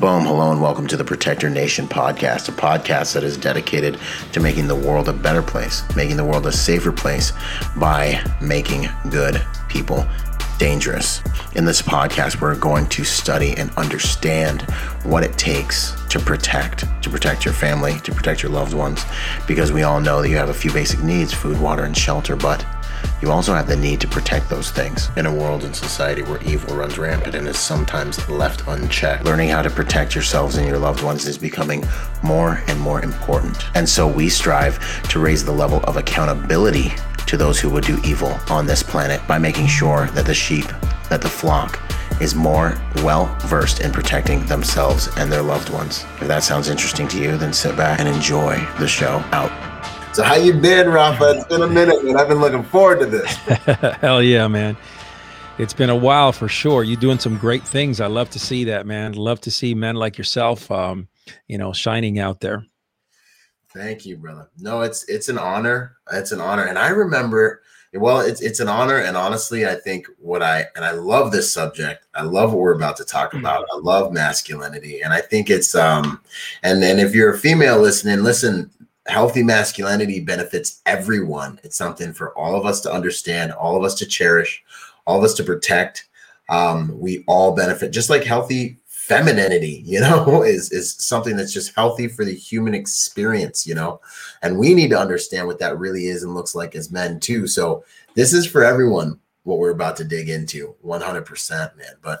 Boom, hello, and welcome to the Protector Nation podcast, a podcast that is dedicated to making the world a better place, making the world a safer place by making good people dangerous. In this podcast, we're going to study and understand what it takes to protect, to protect your family, to protect your loved ones, because we all know that you have a few basic needs food, water, and shelter, but you also have the need to protect those things. In a world and society where evil runs rampant and is sometimes left unchecked, learning how to protect yourselves and your loved ones is becoming more and more important. And so we strive to raise the level of accountability to those who would do evil on this planet by making sure that the sheep, that the flock, is more well versed in protecting themselves and their loved ones. If that sounds interesting to you, then sit back and enjoy the show out. So how you been, Rafa? It's been a minute, and I've been looking forward to this. Hell yeah, man. It's been a while for sure. You're doing some great things. I love to see that, man. Love to see men like yourself, um, you know, shining out there. Thank you, brother. No, it's it's an honor. It's an honor, and I remember. Well, it's it's an honor, and honestly, I think what I and I love this subject. I love what we're about to talk mm. about. I love masculinity, and I think it's um, and then if you're a female listening, listen healthy masculinity benefits everyone. It's something for all of us to understand, all of us to cherish, all of us to protect. Um, we all benefit, just like healthy femininity, you know, is is something that's just healthy for the human experience, you know. And we need to understand what that really is and looks like as men too. So this is for everyone what we're about to dig into 100% man but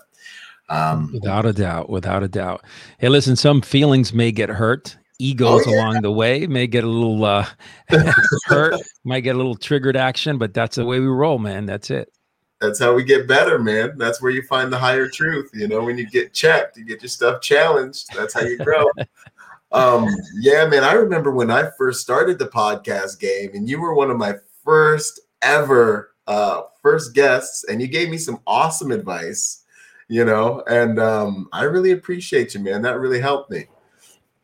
um without a doubt without a doubt hey listen some feelings may get hurt egos oh, yeah. along the way may get a little uh, hurt, might get a little triggered action, but that's the way we roll, man. That's it. That's how we get better, man. That's where you find the higher truth. You know, when you get checked, you get your stuff challenged. That's how you grow. um, yeah, man. I remember when I first started the podcast game, and you were one of my first ever uh, first guests, and you gave me some awesome advice. You know, and um, I really appreciate you, man. That really helped me.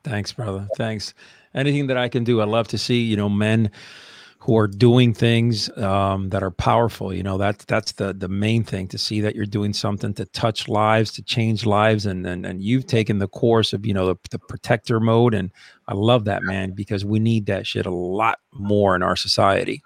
Thanks, brother. Thanks. Anything that I can do, I love to see, you know, men who are doing things um, that are powerful. You know, that's that's the the main thing to see that you're doing something to touch lives, to change lives, and and, and you've taken the course of you know the, the protector mode, and I love that man because we need that shit a lot more in our society.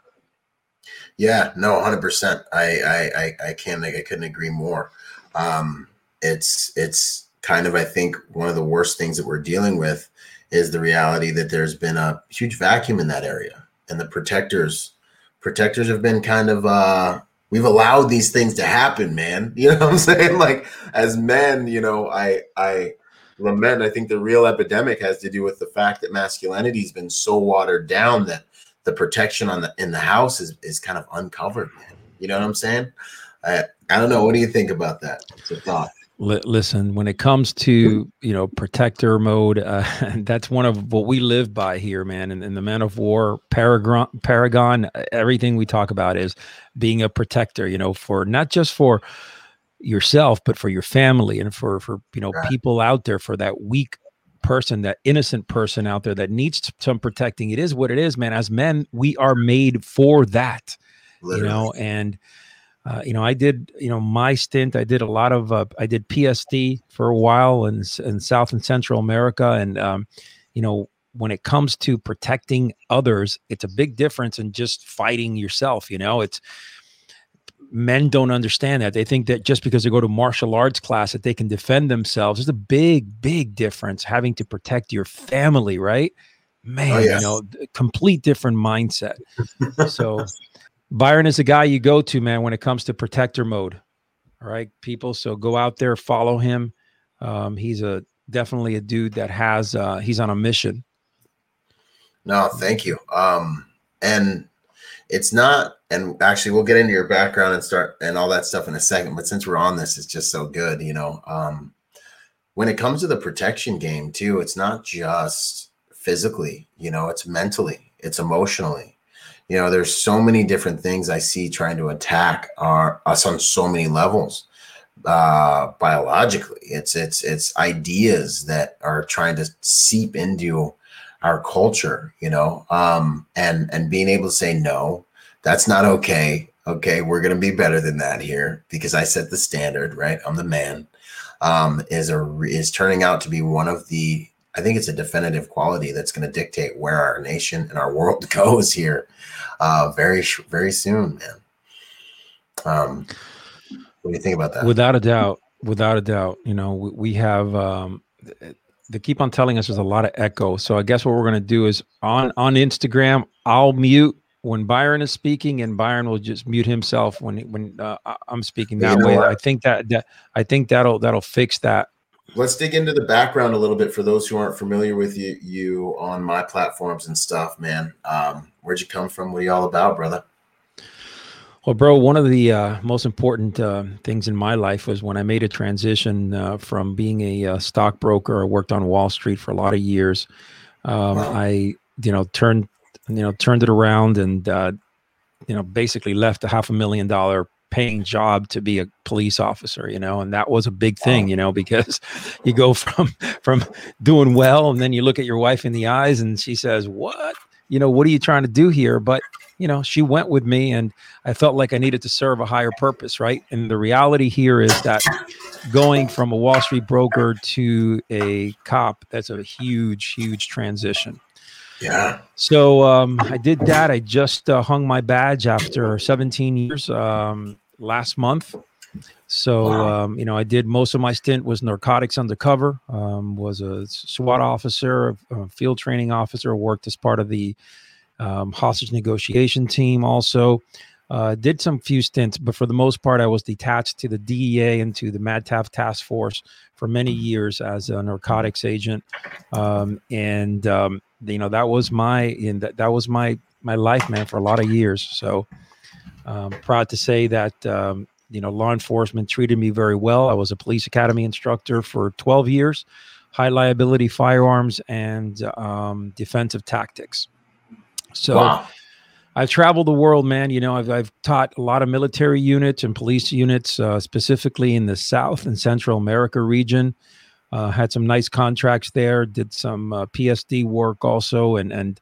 Yeah, no, hundred percent. I I I can't I couldn't agree more. Um, it's it's kind of I think one of the worst things that we're dealing with is the reality that there's been a huge vacuum in that area. And the protectors protectors have been kind of uh we've allowed these things to happen man. You know what i'm saying? Like as men you know i i lament i think the real epidemic has to do with the fact that masculinity has been so watered down that the protection on the in the house is is kind of uncovered man. You know what i'm saying? I i don't know. What do you think about that? It's a thought listen when it comes to you know protector mode uh, that's one of what we live by here man and the man of war paragon paragon everything we talk about is being a protector you know for not just for yourself but for your family and for for you know people out there for that weak person that innocent person out there that needs some protecting. It is what it is man. As men we are made for that Literally. you know and uh, you know, I did, you know, my stint. I did a lot of, uh, I did PSD for a while in, in South and Central America, and um, you know, when it comes to protecting others, it's a big difference in just fighting yourself. You know, it's men don't understand that. They think that just because they go to martial arts class that they can defend themselves. There's a big, big difference having to protect your family, right? Man, oh, yes. you know, complete different mindset. so Byron is the guy you go to, man, when it comes to protector mode. All right, people. So go out there, follow him. Um, he's a definitely a dude that has uh, he's on a mission. No, thank you. Um, and it's not, and actually, we'll get into your background and start and all that stuff in a second. But since we're on this, it's just so good, you know. Um, when it comes to the protection game, too, it's not just physically, you know, it's mentally, it's emotionally you know there's so many different things i see trying to attack our us on so many levels uh biologically. It's it's it's ideas that are trying to seep into our culture you know um and and being able to say no that's not okay. Okay we're going to be better than that here because i set the standard right? I'm the man um, is a is turning out to be one of the I think it's a definitive quality that's going to dictate where our nation and our world goes here uh, very very soon, man. Um, what do you think about that? Without a doubt, without a doubt, you know we, we have. Um, they keep on telling us there's a lot of echo. So I guess what we're going to do is on on Instagram, I'll mute when Byron is speaking, and Byron will just mute himself when when uh, I'm speaking that you way. I think that that I think that'll that'll fix that. Let's dig into the background a little bit for those who aren't familiar with you you on my platforms and stuff, man. Um, where'd you come from? What are you all about, brother? Well, bro, one of the uh, most important uh, things in my life was when I made a transition uh, from being a uh, stockbroker. I worked on Wall Street for a lot of years. Um, wow. I, you know, turned you know, turned it around and, uh, you know, basically left a half a million dollar paying job to be a police officer, you know, and that was a big thing, you know, because you go from, from doing well and then you look at your wife in the eyes and she says, what, you know, what are you trying to do here? But, you know, she went with me and I felt like I needed to serve a higher purpose. Right. And the reality here is that going from a Wall Street broker to a cop, that's a huge, huge transition. Yeah. So um, I did that. I just uh, hung my badge after 17 years um, last month. So wow. um, you know, I did most of my stint was narcotics undercover. Um, was a SWAT officer, a field training officer. Worked as part of the um, hostage negotiation team. Also, uh, did some few stints, but for the most part, I was detached to the DEA and to the MADTAF task force for many years as a narcotics agent. Um, and um, you know that was my in that that was my my life man for a lot of years so um, proud to say that um, you know law enforcement treated me very well i was a police academy instructor for 12 years high liability firearms and um, defensive tactics so wow. I've traveled the world, man. You know, I've, I've taught a lot of military units and police units, uh, specifically in the South and Central America region. Uh, had some nice contracts there. Did some uh, PSD work also, and and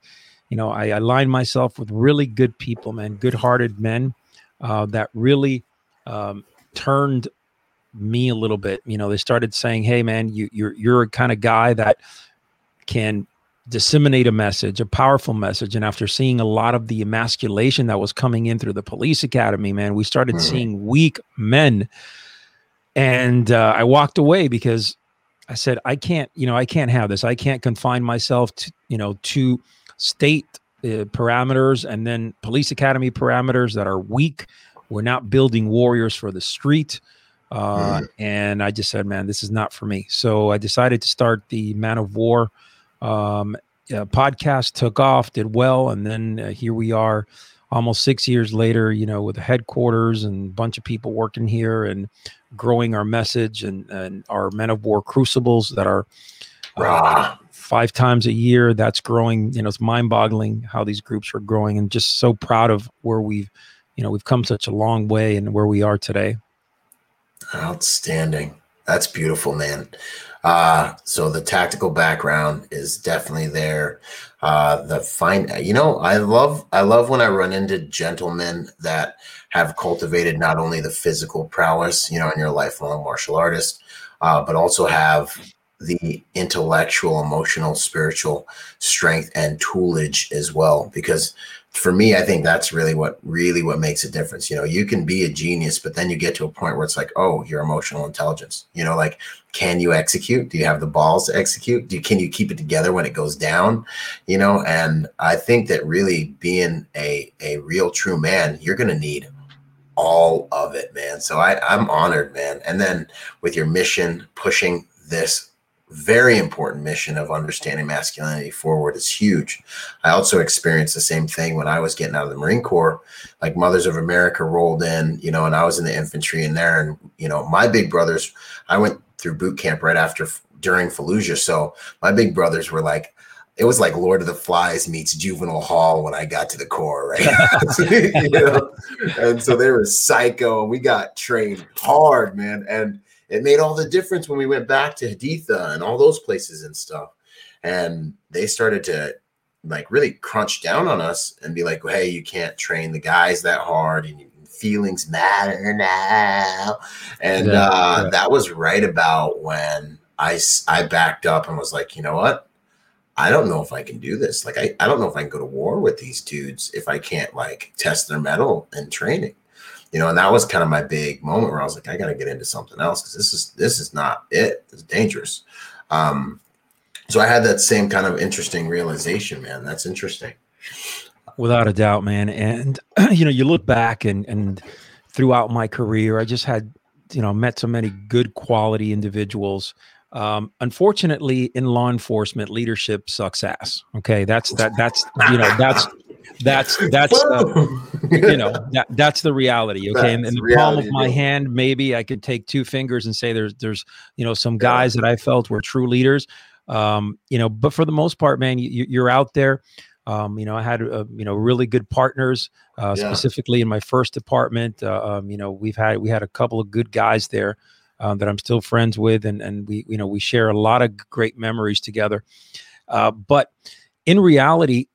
you know I aligned myself with really good people, man, good-hearted men uh, that really um, turned me a little bit. You know, they started saying, "Hey, man, you, you're you're a kind of guy that can disseminate a message, a powerful message." And after seeing a lot of the emasculation that was coming in through the police academy, man, we started mm-hmm. seeing weak men. And uh, I walked away because I said, I can't, you know, I can't have this. I can't confine myself to, you know, to state uh, parameters and then police academy parameters that are weak. We're not building warriors for the street. Uh, mm. And I just said, man, this is not for me. So I decided to start the Man of War um, uh, podcast, took off, did well. And then uh, here we are almost six years later, you know, with the headquarters and a bunch of people working here and growing our message and, and our men of war crucibles that are uh, five times a year. That's growing. You know, it's mind boggling how these groups are growing and just so proud of where we've, you know, we've come such a long way and where we are today. Outstanding. That's beautiful, man. Uh, so the tactical background is definitely there. Uh, the fine, you know, I love, I love when I run into gentlemen that have cultivated not only the physical prowess, you know, and you're a lifelong martial artist, uh, but also have the intellectual, emotional, spiritual strength and toolage as well. Because for me, I think that's really what really what makes a difference. You know, you can be a genius, but then you get to a point where it's like, oh, your emotional intelligence. You know, like can you execute? Do you have the balls to execute? Do you, can you keep it together when it goes down? You know, and I think that really being a a real true man, you're going to need all of it, man. So I I'm honored, man. And then with your mission pushing this very important mission of understanding masculinity forward is huge. I also experienced the same thing when I was getting out of the Marine Corps. Like Mothers of America rolled in, you know, and I was in the infantry in there. And, you know, my big brothers, I went through boot camp right after during Fallujah. So my big brothers were like, it was like Lord of the Flies meets Juvenile Hall when I got to the Corps, right? you know? And so they were psycho, and we got trained hard, man. And it made all the difference when we went back to Haditha and all those places and stuff. And they started to like really crunch down on us and be like, hey, you can't train the guys that hard and feelings matter now. And yeah, uh, yeah. that was right about when I, I backed up and was like, you know what? I don't know if I can do this. Like, I, I don't know if I can go to war with these dudes if I can't like test their mettle in training you know, and that was kind of my big moment where I was like, I got to get into something else because this is this is not it. It's dangerous. Um, so I had that same kind of interesting realization, man. That's interesting. Without a doubt, man. And you know, you look back and and throughout my career, I just had you know met so many good quality individuals. Um, unfortunately, in law enforcement, leadership sucks ass. Okay, that's that. That's you know that's that's that's uh, you know that that's the reality okay in, in the palm of my hand maybe i could take two fingers and say there's there's you know some guys that i felt were true leaders um you know but for the most part man you, you're out there um, you know, I had uh, you know really good partners, uh, yeah. specifically in my first department. Uh, um, you know, we've had we had a couple of good guys there uh, that I'm still friends with, and and we you know we share a lot of great memories together. Uh, but in reality,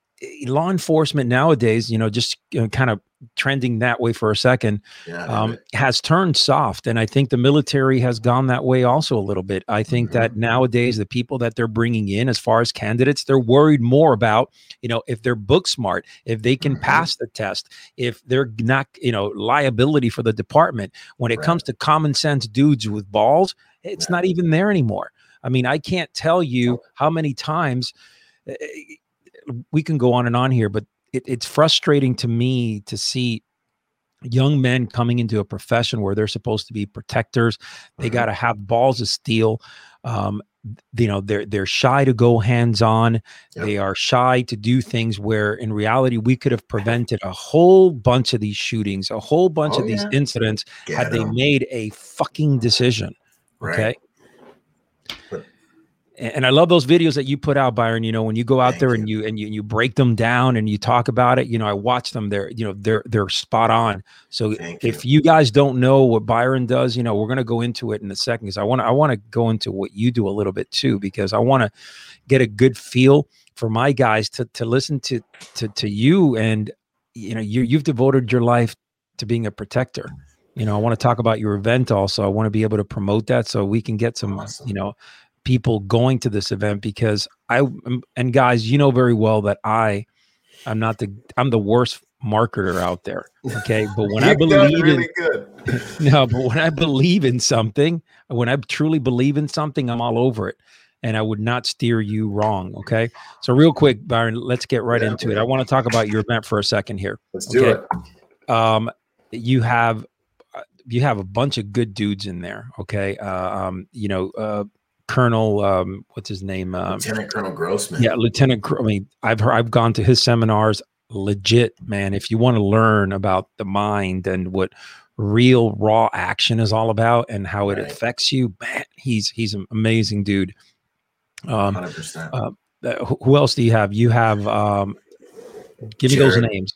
law enforcement nowadays, you know, just you know, kind of trending that way for a second, yeah, um, has turned soft. And I think the military has gone that way also a little bit. I think mm-hmm. that nowadays, the people that they're bringing in as far as candidates, they're worried more about, you know, if they're book smart, if they can mm-hmm. pass the test, if they're not, you know, liability for the department. When it right. comes to common sense dudes with balls, it's not even there anymore. I mean, I can't tell you how many times eh, we can go on and on here, but it, it's frustrating to me to see young men coming into a profession where they're supposed to be protectors. They mm-hmm. got to have balls of steel. Um, you know, they're they're shy to go hands on. Yep. They are shy to do things where, in reality, we could have prevented a whole bunch of these shootings, a whole bunch oh, of these incidents, Get had them. they made a fucking decision. Right. Okay and I love those videos that you put out, Byron. You know, when you go out Thank there you. and you and you you break them down and you talk about it, you know, I watch them. They're you know they're they're spot on. So Thank if you. you guys don't know what Byron does, you know, we're gonna go into it in a second because I want to I want to go into what you do a little bit too because I want to get a good feel for my guys to to listen to to to you and you know you you've devoted your life to being a protector you know i want to talk about your event also i want to be able to promote that so we can get some awesome. you know people going to this event because I and guys, you know very well that I I'm not the I'm the worst marketer out there. Okay. But when I believe really in no, but when I believe in something, when I truly believe in something, I'm all over it. And I would not steer you wrong. Okay. So real quick, Byron, let's get right yeah, into it. I want to talk about your event for a second here. Let's do it. Um, you have uh, you have a bunch of good dudes in there. Okay. Uh, um, you know, uh, Colonel, um, what's his name? Um, Lieutenant Colonel Grossman. Yeah, Lieutenant. I mean, I've heard, I've gone to his seminars. Legit, man. If you want to learn about the mind and what real raw action is all about and how it right. affects you, man, he's he's an amazing dude. Um, 100%. Uh, who else do you have? You have. Um, give Jared, me those names.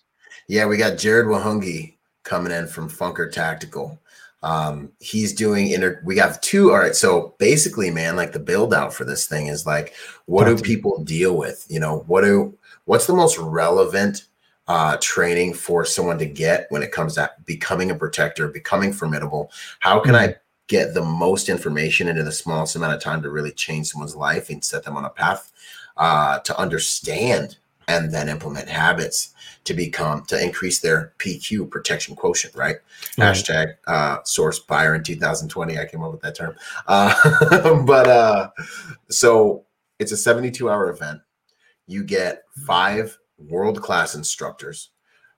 Yeah, we got Jared Wihongi coming in from Funker Tactical. Um, he's doing inter. We have two. All right. So basically, man, like the build out for this thing is like, what do people deal with? You know, what do what's the most relevant uh, training for someone to get when it comes to becoming a protector, becoming formidable? How can mm-hmm. I get the most information into the smallest amount of time to really change someone's life and set them on a path uh, to understand and then implement habits to become to increase their PQ protection quotient, right? Hashtag uh, source Byron 2020. I came up with that term. Uh, but uh, so it's a 72 hour event. You get five world class instructors.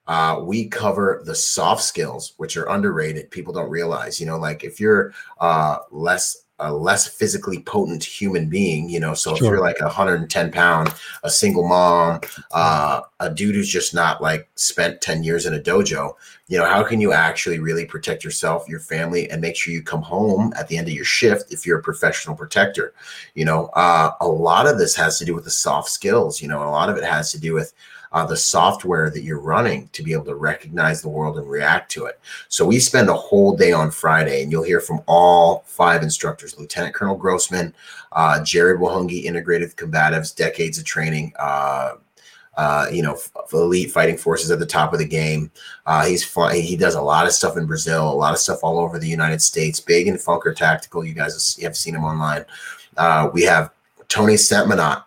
Uh, we cover the soft skills, which are underrated. People don't realize, you know, like if you're uh, less a less physically potent human being, you know. So sure. if you're like a 110 pound, a single mom, uh, a dude who's just not like spent 10 years in a dojo, you know, how can you actually really protect yourself, your family, and make sure you come home at the end of your shift if you're a professional protector? You know, uh, a lot of this has to do with the soft skills, you know, a lot of it has to do with uh, the software that you're running to be able to recognize the world and react to it. So we spend a whole day on Friday, and you'll hear from all five instructors: Lieutenant Colonel Grossman, uh, Jared Wihongi, integrated combatives, decades of training. Uh, uh, you know, elite fighting forces at the top of the game. Uh, he's fun. He does a lot of stuff in Brazil, a lot of stuff all over the United States. Big and Funker Tactical. You guys have seen him online. Uh, we have Tony Sentmanat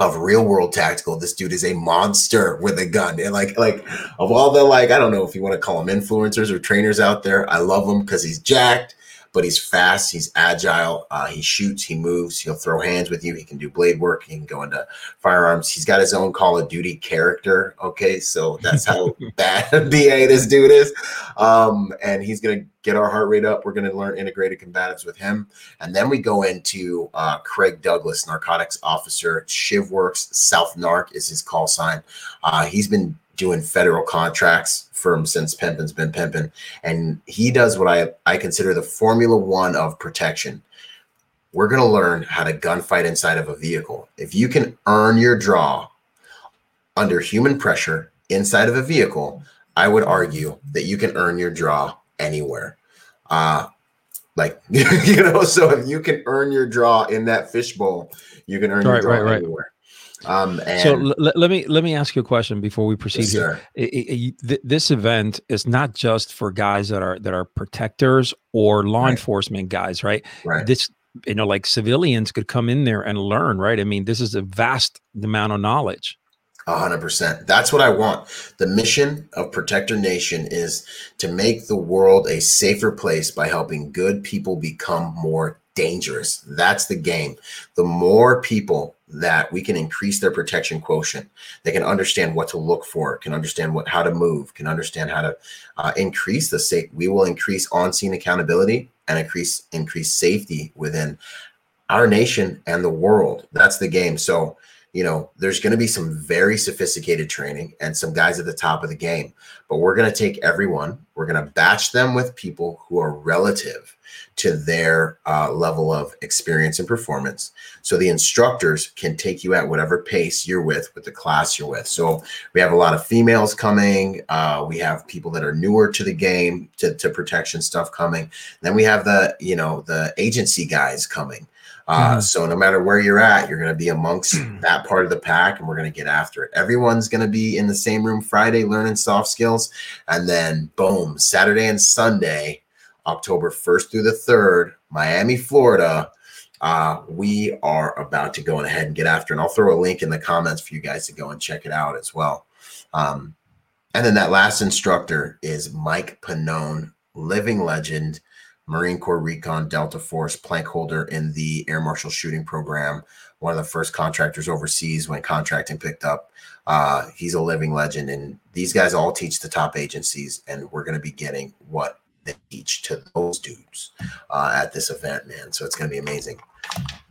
of real world tactical. This dude is a monster with a gun. And like, like of all the like, I don't know if you want to call them influencers or trainers out there. I love him because he's jacked but he's fast, he's agile, uh, he shoots, he moves, he'll throw hands with you, he can do blade work, he can go into firearms. He's got his own Call of Duty character. Okay, so that's how bad BA this dude is. Um, and he's gonna get our heart rate up. We're gonna learn integrated combatives with him, and then we go into uh, Craig Douglas, narcotics officer, ShivWorks South Narc is his call sign. Uh, he's been doing federal contracts for him since Pimpin's been pimping. And he does what I, I consider the Formula One of protection. We're going to learn how to gunfight inside of a vehicle. If you can earn your draw under human pressure inside of a vehicle, I would argue that you can earn your draw anywhere. Uh, like, you know, so if you can earn your draw in that fishbowl, you can earn right, your draw right, anywhere. Right. Um, so l- let me let me ask you a question before we proceed yes, here. It, it, it, this event is not just for guys that are that are protectors or law right. enforcement guys, right? Right. This you know, like civilians could come in there and learn, right? I mean, this is a vast amount of knowledge. A hundred percent. That's what I want. The mission of Protector Nation is to make the world a safer place by helping good people become more dangerous. That's the game. The more people that we can increase their protection quotient, they can understand what to look for, can understand what how to move, can understand how to uh, increase the safe. We will increase on-scene accountability and increase increase safety within our nation and the world. That's the game. So you know, there's going to be some very sophisticated training and some guys at the top of the game, but we're going to take everyone, we're going to batch them with people who are relative to their uh, level of experience and performance. So the instructors can take you at whatever pace you're with, with the class you're with. So we have a lot of females coming. Uh, we have people that are newer to the game, to, to protection stuff coming. then we have the, you know, the agency guys coming. Uh, mm-hmm. So no matter where you're at, you're going to be amongst that part of the pack, and we're going to get after it. Everyone's going to be in the same room Friday learning soft skills, and then boom, Saturday and Sunday, October 1st through the 3rd, Miami, Florida. Uh, we are about to go ahead and get after, and I'll throw a link in the comments for you guys to go and check it out as well. Um, and then that last instructor is Mike Pannone, living legend Marine Corps Recon Delta Force plank holder in the Air Marshal Shooting Program, one of the first contractors overseas when contracting picked up. Uh, he's a living legend, and these guys all teach the top agencies, and we're going to be getting what they teach to those dudes uh, at this event, man. So it's going to be amazing.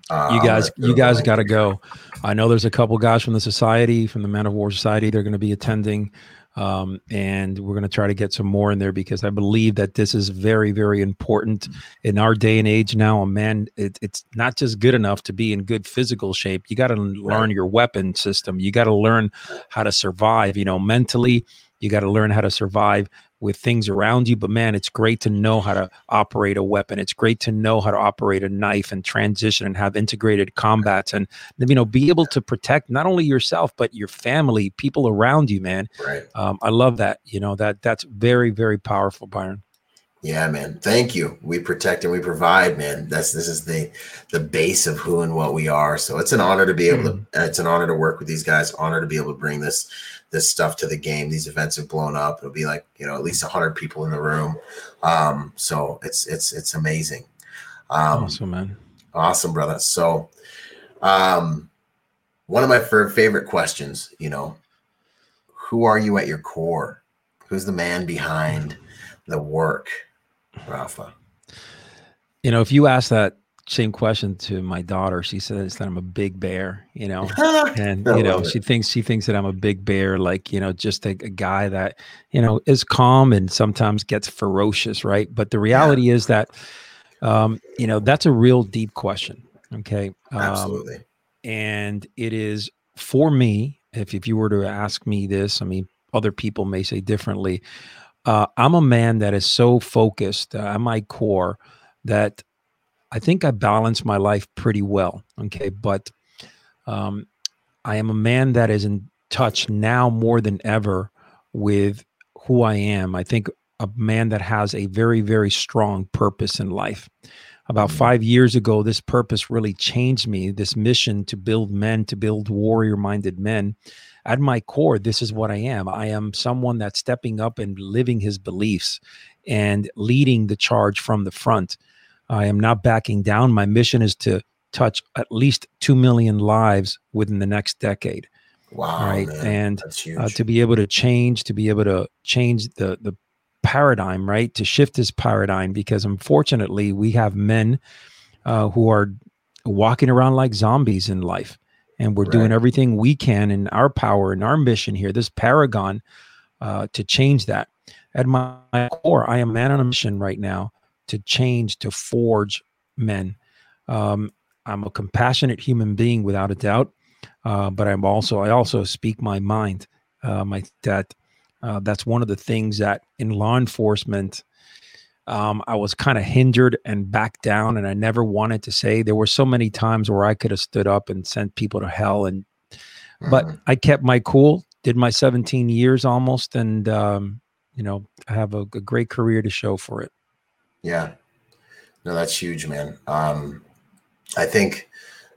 Uh, you guys, you guys got to go. I know there's a couple guys from the society, from the Man of War Society. They're going to be attending. Um, and we're going to try to get some more in there because I believe that this is very, very important in our day and age now. A man, it, it's not just good enough to be in good physical shape. You got to learn your weapon system. You got to learn how to survive. You know, mentally, you got to learn how to survive with things around you. But man, it's great to know how to operate a weapon. It's great to know how to operate a knife and transition and have integrated combats and you know be able to protect not only yourself but your family, people around you. Man, right? Um, I love that. You know that that's very very powerful, Byron. Yeah, man. Thank you. We protect and we provide, man. That's this is the the base of who and what we are. So it's an honor to be able to. Mm-hmm. It's an honor to work with these guys. Honor to be able to bring this this stuff to the game. These events have blown up. It'll be like you know at least hundred people in the room. Um, so it's it's it's amazing. Um, awesome, man. Awesome, brother. So, um, one of my favorite questions, you know, who are you at your core? Who's the man behind the work, Rafa? You know, if you ask that same question to my daughter. She says that I'm a big bear, you know, and you know she thinks she thinks that I'm a big bear, like you know, just a, a, guy that you know is calm and sometimes gets ferocious, right? But the reality yeah. is that um, you know that's a real deep question. Okay, um, absolutely, and it is for me. If if you were to ask me this, I mean, other people may say differently. Uh, I'm a man that is so focused uh, at my core that I think I balance my life pretty well. Okay. But um, I am a man that is in, touch now more than ever with who I am. I think a man that has a very, very strong purpose in life. About mm-hmm. five years ago, this purpose really changed me. This mission to build men, to build warrior minded men. At my core, this is what I am. I am someone that's stepping up and living his beliefs and leading the charge from the front. I am not backing down. My mission is to touch at least 2 million lives within the next decade. Wow. Right. Man. And uh, to be able to change, to be able to change the, the paradigm, right? To shift this paradigm, because unfortunately, we have men uh, who are walking around like zombies in life. And we're right. doing everything we can in our power and our mission here, this paragon, uh, to change that. At my core, I am man on a mission right now to change, to forge men. Um, I'm a compassionate human being without a doubt, uh, but I'm also I also speak my mind. Uh, my that uh, that's one of the things that in law enforcement, um, I was kind of hindered and backed down, and I never wanted to say. There were so many times where I could have stood up and sent people to hell, and but mm-hmm. I kept my cool. Did my 17 years almost, and um, you know, I have a, a great career to show for it. Yeah, no, that's huge, man. Um, I think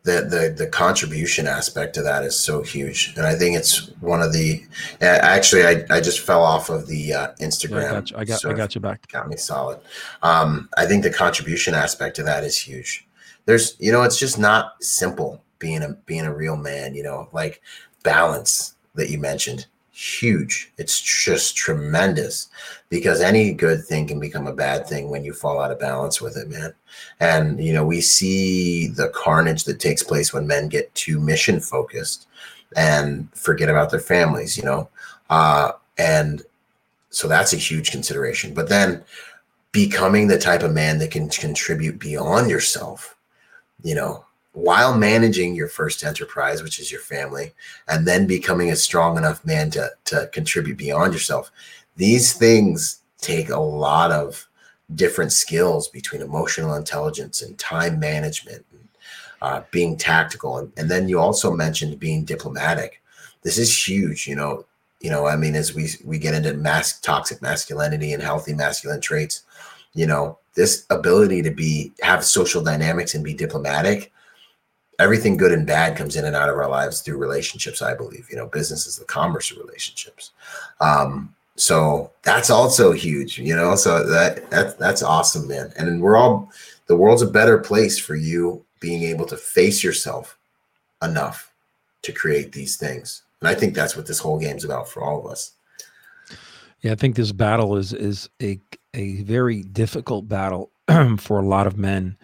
the the the contribution aspect of that is so huge, and I think it's one of the. Actually, I, I just fell off of the uh, Instagram. Yeah, I got you. I got, I got you back. Got me solid. Um, I think the contribution aspect of that is huge. There's, you know, it's just not simple being a being a real man. You know, like balance that you mentioned huge. It's just tremendous because any good thing can become a bad thing when you fall out of balance with it, man. And, you know, we see the carnage that takes place when men get too mission focused and forget about their families, you know. Uh, and so that's a huge consideration. But then becoming the type of man that can contribute beyond yourself, you know, while managing your first enterprise, which is your family, and then becoming a strong enough man to, to contribute beyond yourself. These things take a lot of different skills between emotional intelligence and time management, and, uh, being tactical. And, and then you also mentioned being diplomatic. This is huge, you know. You know, I mean, as we we get into mass toxic masculinity and healthy masculine traits, you know, this ability to be have social dynamics and be diplomatic everything good and bad comes in and out of our lives through relationships i believe you know business is the commerce of relationships. Um, so that's also huge you know so that, that that's awesome man. And we're all the world's a better place for you being able to face yourself enough to create these things. And i think that's what this whole game's about for all of us. Yeah i think this battle is is a a very difficult battle for a lot of men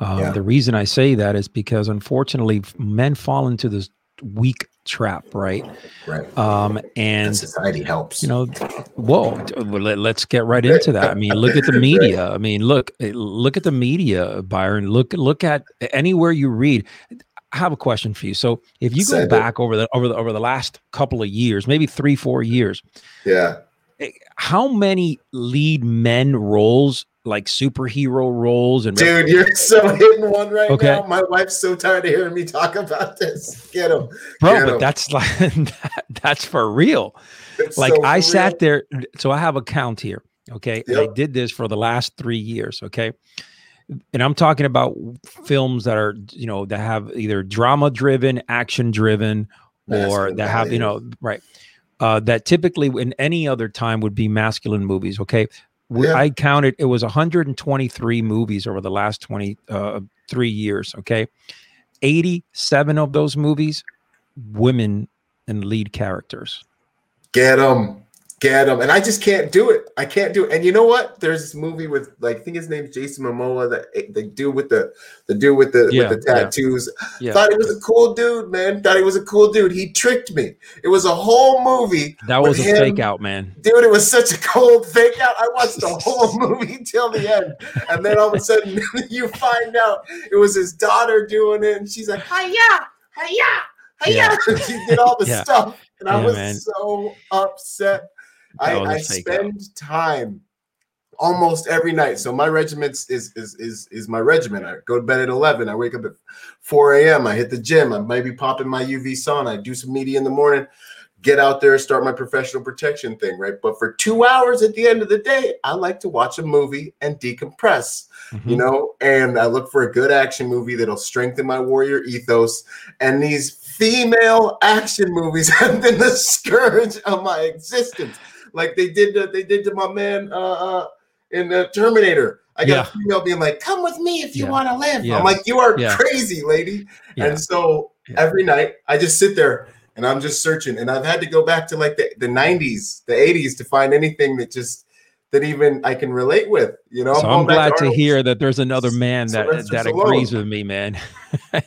uh, yeah. The reason I say that is because unfortunately, men fall into this weak trap, right? Right. Um, and, society helps. You know, whoa. Let, us get right into that. I mean, look at the media. I mean, look, eh, look at the media, Byron. Look, look at anywhere you read. I have a question for you. So, if you go back over the over the over the last couple of years, maybe three, four years, yeah, eh, how many lead men roles like superhero roles and dude you're so hitting one right okay. now my wife's so tired of hearing me talk about this get him bro Get but him. that's like that, that's for real it's like so i sat there so i have a count here okay yep. i did this for the last three years okay and i'm talking about films that are you know that have either drama driven action driven or that have you know right uh, that typically in any other time would be masculine movies. Okay, yeah. I counted it was 123 movies over the last 23 uh, years. Okay, 87 of those movies, women and lead characters. Get them get him. And I just can't do it. I can't do it. And you know what? There's this movie with like I think his name's Jason Momoa, the eh, the dude with the the dude with the yeah, with the tattoos. Yeah. Thought he was a cool dude, man. Thought he was a cool dude. He tricked me. It was a whole movie. That was a him. fake out, man. Dude, it was such a cold fake out. I watched the whole movie till the end. And then all of a sudden you find out it was his daughter doing it, and she's like, Hiya, hiya, hiya. Yeah. she did all the yeah. stuff. And I was man. so upset I, I spend out. time almost every night. So my regiment is is is is my regiment. I go to bed at eleven. I wake up at four a.m. I hit the gym. I might be popping my UV sauna. I do some media in the morning. get out there, start my professional protection thing, right? But for two hours at the end of the day, I like to watch a movie and decompress, mm-hmm. you know, and I look for a good action movie that'll strengthen my warrior ethos. And these female action movies have been the scourge of my existence. Like they did, to, they did to my man uh, uh, in the Terminator. I got yeah. a female being like, "Come with me if you yeah. want to live." Yeah. I'm like, "You are crazy, lady." And so every night I just sit there and I'm just searching. And I've had to go back to like the, the 90s, the 80s to find anything that just that even I can relate with. You know, so I'm, I'm glad to, to, hear that there's another man that that agrees with me, man.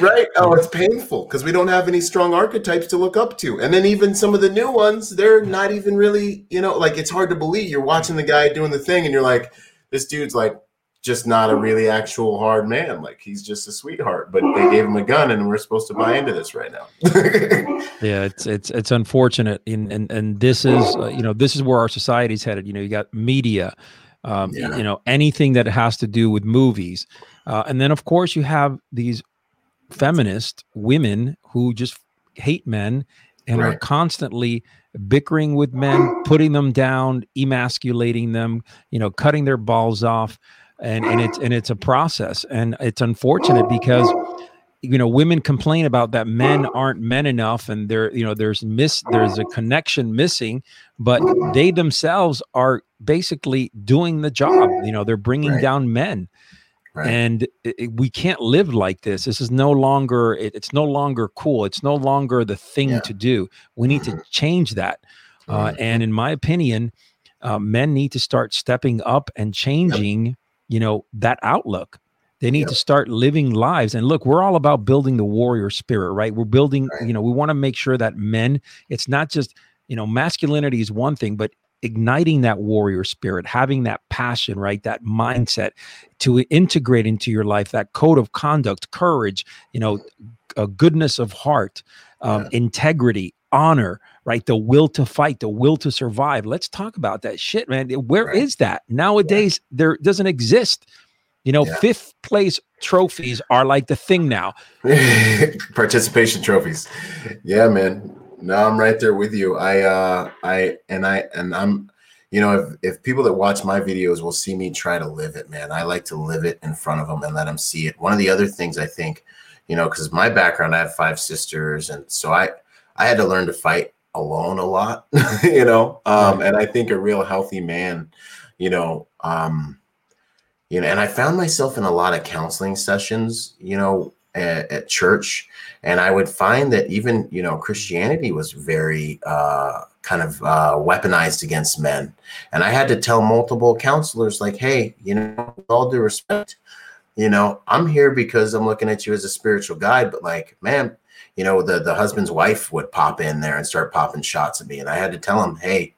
right? Oh, it's painful because we don't have any strong archetypes to look up to. And then even some of the new ones, they're not even really, you know, like it's hard to believe. You're watching the guy doing the thing and you're like, this dude's like just not a really actual hard man. Like he's just a sweetheart, but they gave him a gun, and we're supposed to buy into this right now. yeah, it's it's it's unfortunate, and and and this is uh, you know this is where our society's headed. You know, you got media, um, yeah. you know, anything that has to do with movies, uh, and then of course you have these feminist women who just hate men and right. are constantly bickering with men, putting them down, emasculating them, you know, cutting their balls off and and it's and it's a process and it's unfortunate because you know women complain about that men aren't men enough and there you know there's miss there's a connection missing but they themselves are basically doing the job you know they're bringing right. down men right. and it, it, we can't live like this this is no longer it, it's no longer cool it's no longer the thing yeah. to do we need to mm-hmm. change that uh, and in my opinion uh, men need to start stepping up and changing yep you know that outlook they need yep. to start living lives and look we're all about building the warrior spirit right we're building right. you know we want to make sure that men it's not just you know masculinity is one thing but igniting that warrior spirit having that passion right? That mindset to integrate into your life that code of conduct courage you know a goodness of heart um, yeah. integrity honor right? The will to fight the will to survive. Let's talk about that shit man. Where right. is that? Nowadays yeah. there doesn't exist. You know yeah. fifth place trophies are like the thing now. Participation trophies. Yeah man no i'm right there with you. I uh i and i and i'm you know if, if people that watch my videos will see me try to live it man. I like to live it in front of them and let them see it. One of the other things i think you know because my background i have five sisters and so i I had to learn to fight alone a lot, you know. Um, and I think a real healthy man, you know, um, you know, and I found myself in a lot of counseling sessions, you know, at, at church, and I would find that even you know Christianity was very uh, kind of uh, weaponized against men, and I had to tell multiple counselors like, hey, you know, with all due respect, you know, I'm here because I'm looking at you as a spiritual guide, but like, man you know, the the husband's wife would pop in there and start popping shots at me, and I had to tell him, hey,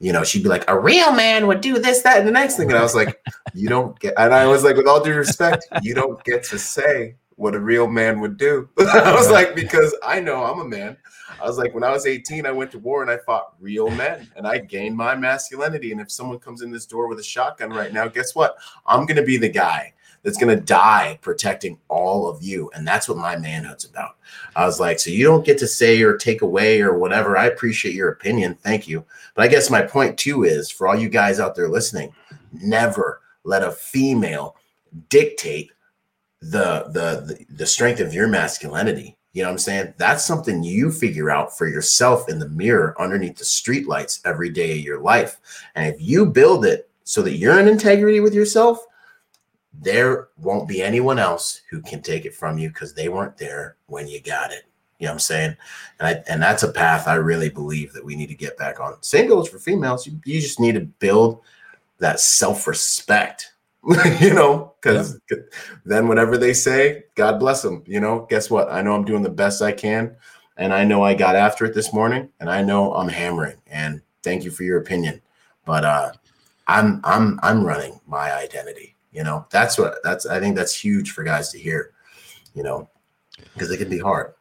you know, she'd be like, a real man would do this, that, and the next thing, and I was like, you don't get, and I was like, with all due respect, you don't get to say what a real man would do. I was like, because I know I'm a man. I was like, when I was 18, I went to war and I fought real men and I gained my masculinity. And if someone comes in this door with a shotgun right now, guess what? I'm going to be the guy that's going to die protecting all of you. And that's what my manhood's about. I was like, so you don't get to say or take away or whatever. I appreciate your opinion. Thank you. But I guess my point too is for all you guys out there listening, never let a female dictate the the the, strength of your masculinity. You know what I'm saying? That's something you figure out for yourself in the mirror underneath the streetlights every day of your life. And if you build it so that you're in integrity with yourself, there won't be anyone else who can take it from you because they weren't there when you got it. You know what I'm saying? And I, and that's a path I really believe that we need to get back on. Same goes for females. You, you just need to build that self-respect, you know, because yeah. then whatever they say, God bless them. You know, guess what? I know I'm doing the best I can. And I know I got after it this morning and I know I'm hammering. And thank you for your opinion. But uh I'm I'm I'm running my identity you know, that's what that's I think that's huge for guys to hear, you know, because it can be hard.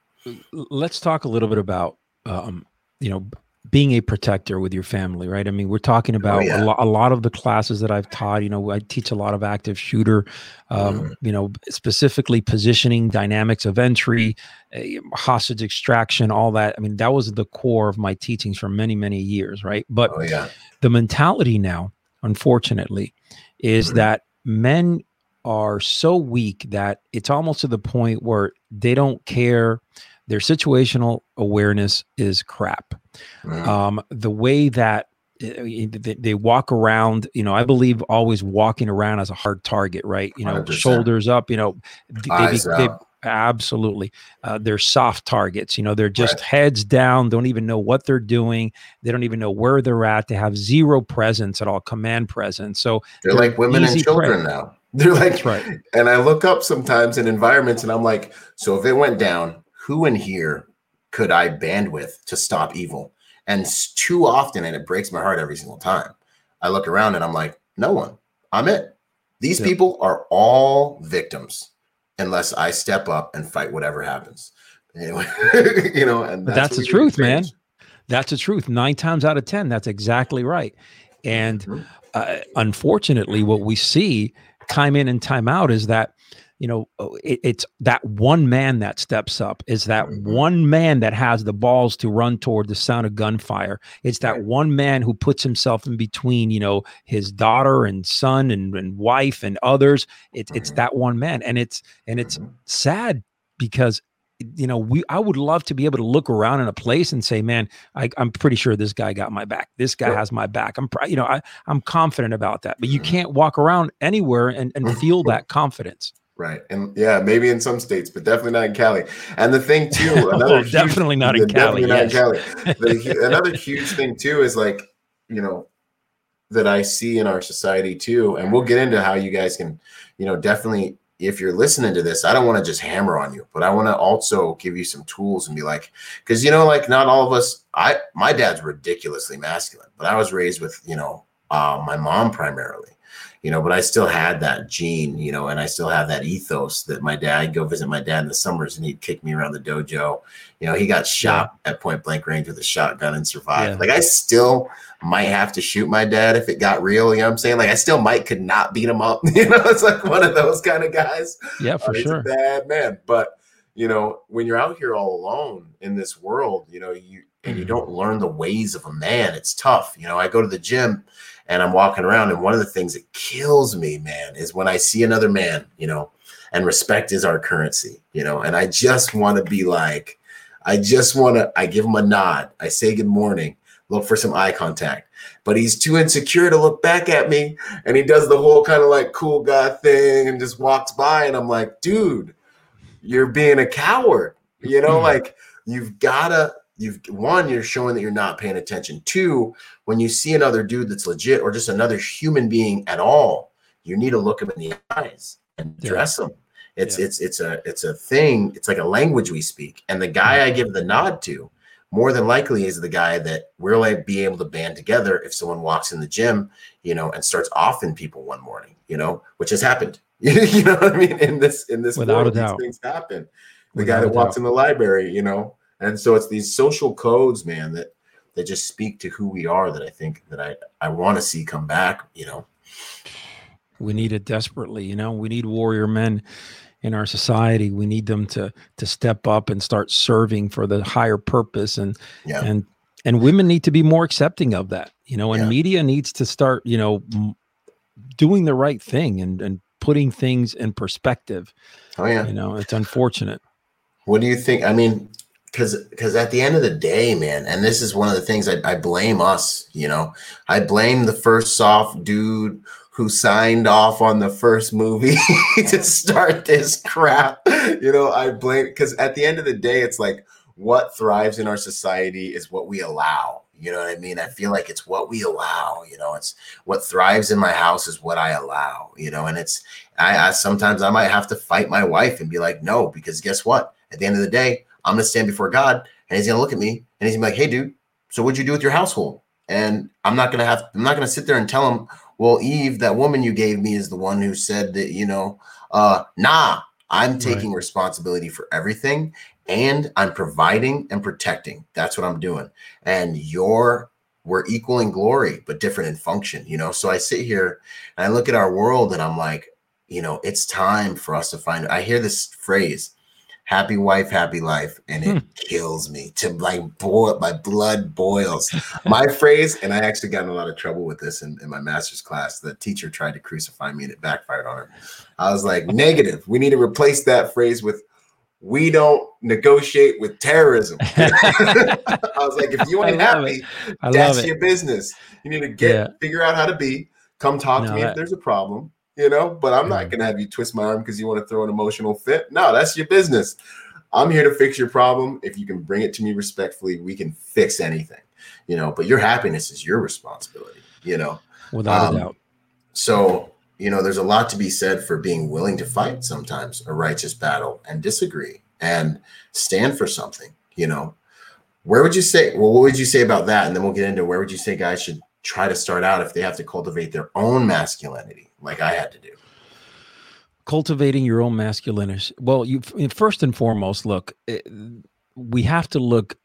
Let's talk a little bit about um, you know, being a protector with your family, right? I mean, we're talking oh, about oh, yeah. a, lo- a, lot of the classes that I've taught. You know, I teach a lot of active shooter, um, mm. you know, specifically positioning, dynamics of entry, uh, hostage extraction, all that. I mean, that was the core of my teachings for many, many years, right? But oh, yeah. the mentality now, unfortunately, is mm. that men are so weak that it's almost to the point where they don't care. Their situational awareness is crap. Mm. Um, the way that eh, eh, they walk around, you know, I believe always walking around as a hard target, right? You know, 100%. shoulders up, you know, they, they, absolutely uh, they're soft targets you know they're just right. heads down don't even know what they're doing they don't even know where they're at they have zero presence at all command presence so they're, they're like women and children prey. now They're like, right. and I look up sometimes in environments and I'm like, so if it went down, who in here could I bandwidth to stop evil? And too often, and it breaks my heart every single time, I look around and I'm like, no one. I'm it. These yep. people are all victims unless I step up and fight whatever happens. Anyway, you know, and that's, that's the truth, man. That's the truth. Nine times out of 10, that's exactly right. And mm-hmm. uh, unfortunately, what we see time in and time out is that you know oh, it, it's that one man that steps up is that mm-hmm. one man that has the balls to run toward the sound of gunfire it's that one man who puts himself in between you know his daughter and son and, and wife and others it's it's mm-hmm. that one man and it's and it's mm-hmm. sad because you know, we I would love to be able to look around in a place and say, man, I, am pretty sure this guy got my back. This guy has my back. I'm, you know, I, I'm confident about that. But you mm-hmm. can't walk around anywhere and, and feel that confidence. Right. And yeah, maybe in some states, but definitely not in Cali. And the thing too, another huge, definitely not in Cali. Definitely yes. not in Cali. The, another huge thing too is like, you know, that I see in our society too, and we'll get into how you guys can, you know, definitely if you're listening to this, I don't want to just hammer on you, but I want to also give you some tools and be like, because you know, like not all of us. I my dad's ridiculously masculine, but I was raised with you know uh, my mom primarily, you know, but I still had that gene, you know, and I still have that ethos that my dad I'd go visit my dad in the summers and he'd kick me around the dojo. You know, he got shot yeah. at point blank range with a shotgun and survived. Yeah. Like I still might have to shoot my dad if it got real. You know what I'm saying? Like I still might could not beat him up. You know, it's like one of those kind of guys. Yeah, for uh, sure. bad man. But you know, when you're out here all alone in this world, you know, you and you don't learn the ways of a man, it's tough. You know, I go to the gym and I'm walking around, and one of the things that kills me, man, is when I see another man, you know, and respect is our currency, you know, and I just want to be like, I just want to, I give him a nod, I say good morning, look for some eye contact. But he's too insecure to look back at me. And he does the whole kind of like cool guy thing and just walks by. And I'm like, dude, you're being a coward. You know, mm-hmm. like you've gotta, you've one, you're showing that you're not paying attention. Two, when you see another dude that's legit or just another human being at all, you need to look him in the eyes and address yeah. him. It's yeah. it's it's a it's a thing. It's like a language we speak. And the guy. I give the nod to more than likely is the guy that we'll like be able to band together if someone walks in the gym, you know, and starts offing people one morning, you know, which has happened. you know what I mean? In this in this Without world, these things happen. The Without guy that walks in the library, you know, and so it's these social codes, man, that that just speak to who we are that I think that I I want to see come back, you know. We need it desperately, you know. We need warrior men in our society. We need them to to step up and start serving for the higher purpose and yeah. and and women need to be more accepting of that. You know, and yeah. media needs to start, you know, m- doing the right thing and and putting things in perspective. Oh yeah. You know, it's unfortunate. What do you think? I mean, because because at the end of the day, man, and this is one of the things I, I blame us. You know, I blame the first soft dude who signed off on the first movie to start this crap. You know, I blame because at the end of the day, it's like what thrives in our society is what we allow. You know what I mean? I feel like it's what we allow. You know, it's what thrives in my house is what I allow. You know, and it's I, I sometimes I might have to fight my wife and be like, no, because guess what? At the end of the day, I'm gonna stand before God and He's gonna look at me and He's gonna be like, hey, dude, so what'd you do with your household? And I'm not gonna have I'm not gonna sit there and tell him well, Eve, that woman you gave me is the one who said that, you know, uh, nah, I'm taking right. responsibility for everything and I'm providing and protecting. That's what I'm doing. And you're we're equal in glory, but different in function, you know. So I sit here and I look at our world and I'm like, you know, it's time for us to find. I hear this phrase, happy wife, happy life, and it hmm. kills me to like boil my blood boils. my phrase, and I actually got in a lot of trouble with this in, in my master's class. The teacher tried to crucify me and it backfired on her. I was like, negative. We need to replace that phrase with we don't negotiate with terrorism. I was like, if you ain't happy, that's your business. You need to get yeah. figure out how to be. Come talk no, to me that, if there's a problem, you know. But I'm not gonna have you twist my arm because you want to throw an emotional fit. No, that's your business. I'm here to fix your problem. If you can bring it to me respectfully, we can fix anything, you know. But your happiness is your responsibility, you know. Without um, a doubt. So you know, there's a lot to be said for being willing to fight sometimes a righteous battle and disagree and stand for something, you know. Where would you say, well, what would you say about that? And then we'll get into where would you say guys should try to start out if they have to cultivate their own masculinity, like I had to do? Cultivating your own masculinity. Well, you first and foremost, look, it, we have to look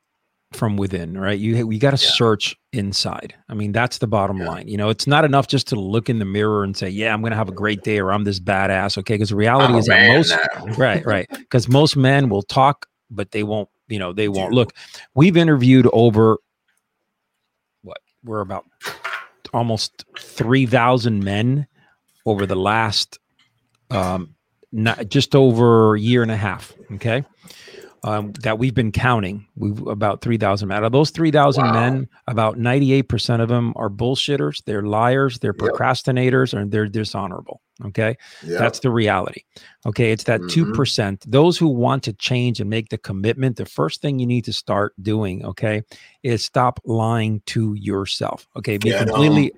from within, right? You we got to yeah. search inside. I mean, that's the bottom yeah. line. You know, it's not enough just to look in the mirror and say, "Yeah, I'm going to have a great day," or "I'm this badass." Okay, because the reality oh, is that most right, right, because most men will talk, but they won't. You know, they won't look. We've interviewed over what we're about almost three thousand men over the last um, not just over a year and a half. Okay um, that we've been counting. We've about 3,000 Out of those 3,000 wow. men, about 98% of them are bullshitters. They're liars. They're procrastinators and they're dishonorable. Okay. Yep. That's the reality. Okay. It's that mm-hmm. 2%. Those who want to change and make the commitment, the first thing you need to start doing, okay, is stop lying to yourself. Okay. Be completely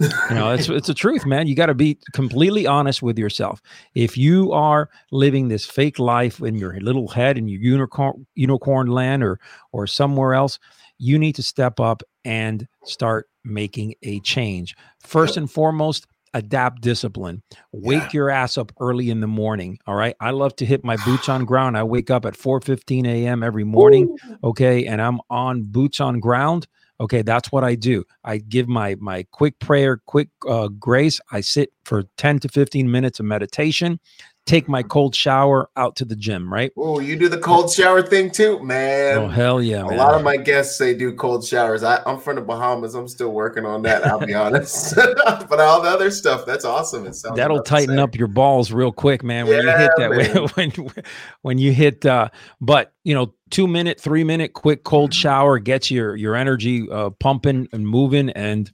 you know, it's it's a truth, man. You got to be completely honest with yourself. If you are living this fake life in your little head in your unicorn unicorn land or or somewhere else, you need to step up and start making a change. First and foremost, adapt discipline. Wake yeah. your ass up early in the morning. All right. I love to hit my boots on ground. I wake up at 4 15 a.m. every morning. Ooh. Okay. And I'm on boots on ground okay that's what i do i give my my quick prayer quick uh, grace i sit for 10 to 15 minutes of meditation take my cold shower out to the gym, right? Oh, you do the cold shower thing too, man. Oh hell yeah! A man. lot of my guests say do cold showers. I, am from the Bahamas. I'm still working on that. I'll be honest. but all the other stuff, that's awesome. It sounds that'll tighten up your balls real quick, man. When yeah, you hit that, when, when when you hit, uh, but you know, two minute, three minute, quick cold mm-hmm. shower gets your your energy uh, pumping and moving. And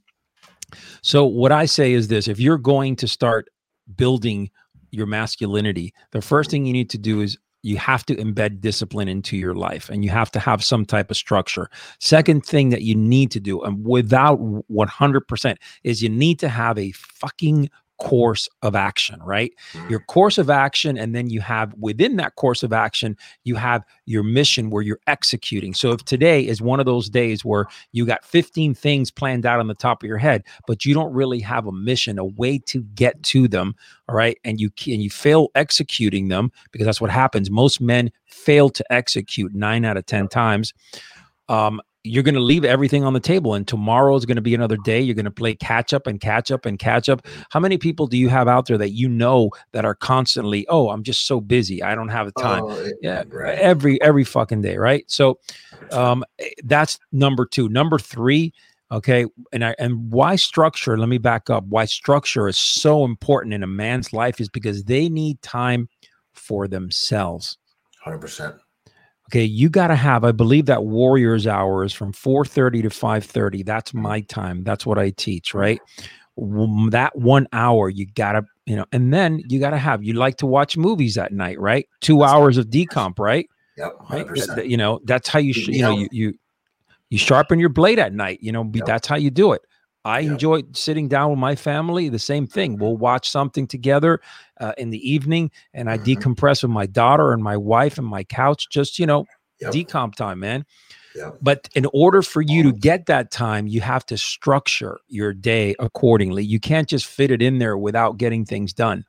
so, what I say is this: if you're going to start building your masculinity, the first thing you need to do is you have to embed discipline into your life and you have to have some type of structure. Second thing that you need to do, and without 100%, is you need to have a fucking course of action, right? Your course of action, and then you have within that course of action, you have your mission where you're executing. So if today is one of those days where you got 15 things planned out on the top of your head, but you don't really have a mission, a way to get to them, all right, and you and you fail executing them because that's what happens. Most men fail to execute nine out of ten times. Um, you're going to leave everything on the table and tomorrow is going to be another day. You're going to play catch up and catch up and catch up. How many people do you have out there that you know that are constantly oh i'm just so busy. I don't have the time. Oh, yeah right. every every fucking day right? So um eh, that's number two. Number three okay and i and why structure let me back up. Why structure is so important in a man's life is because they need time for themselves. 100% Okay, you got to have. I believe that Warriors hour is from 4:30 to 5:30. That's my time. That's what I teach, right? That one hour, you got to, you know, and then you got to have. You like to watch movies at night, right? Two hours of decomp, right? Yep, 100%. Right? You know, that's how you, sh- you know, you you you sharpen your blade at night. You know, yep. that's how you do it. I yep. enjoy sitting down with my family. The same thing. We'll watch something together uh, in the evening, and I mm-hmm. decompress with my daughter and my wife and my couch. Just you know, yep. decomp time, man. Yep. But in order for you to get that time, you have to structure your day accordingly. You can't just fit it in there without getting things done.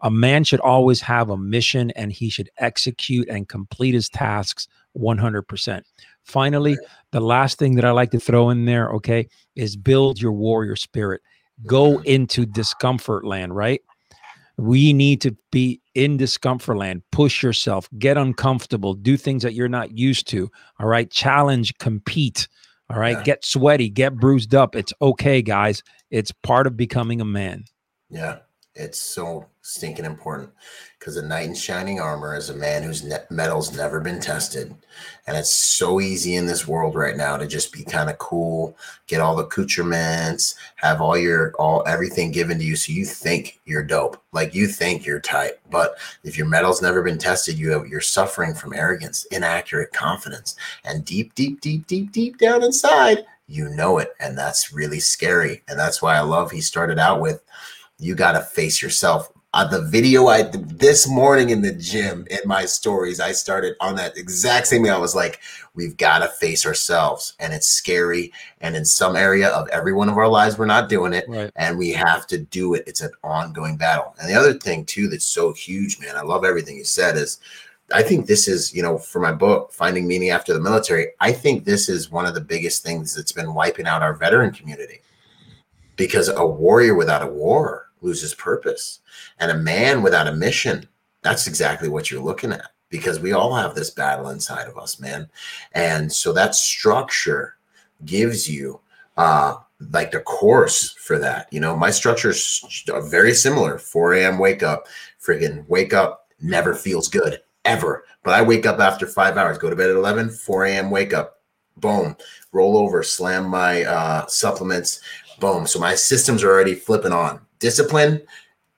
a man should always have a mission and he should execute and complete his tasks 100%. Finally, the last thing that I like to throw in there, okay, is build your warrior spirit. Go into discomfort land, right? We need to be in discomfort land. Push yourself, get uncomfortable, do things that you're not used to. All right. Challenge, compete. All right. Yeah. Get sweaty, get bruised up. It's okay, guys. It's part of becoming a man. Yeah. It's so stinking important because a knight in shining armor is a man whose ne- metal's never been tested. And it's so easy in this world right now to just be kind of cool, get all the accoutrements, have all your, all everything given to you. So you think you're dope, like you think you're tight. But if your metal's never been tested, you have, you're suffering from arrogance, inaccurate confidence, and deep, deep, deep, deep, deep down inside, you know it. And that's really scary. And that's why I love he started out with you got to face yourself. Uh, the video I this morning in the gym in my stories, I started on that exact same thing. I was like, we've got to face ourselves, and it's scary. And in some area of every one of our lives, we're not doing it, right. and we have to do it. It's an ongoing battle. And the other thing too that's so huge, man, I love everything you said. Is I think this is, you know, for my book, Finding Meaning After the Military, I think this is one of the biggest things that's been wiping out our veteran community because a warrior without a war loses purpose. And a man without a mission, that's exactly what you're looking at because we all have this battle inside of us, man. And so that structure gives you uh like the course for that. You know, my structure is very similar. 4 a.m. wake up, friggin' wake up never feels good ever. But I wake up after five hours, go to bed at 11, 4 a.m. wake up, boom, roll over, slam my uh, supplements, boom. So my systems are already flipping on discipline.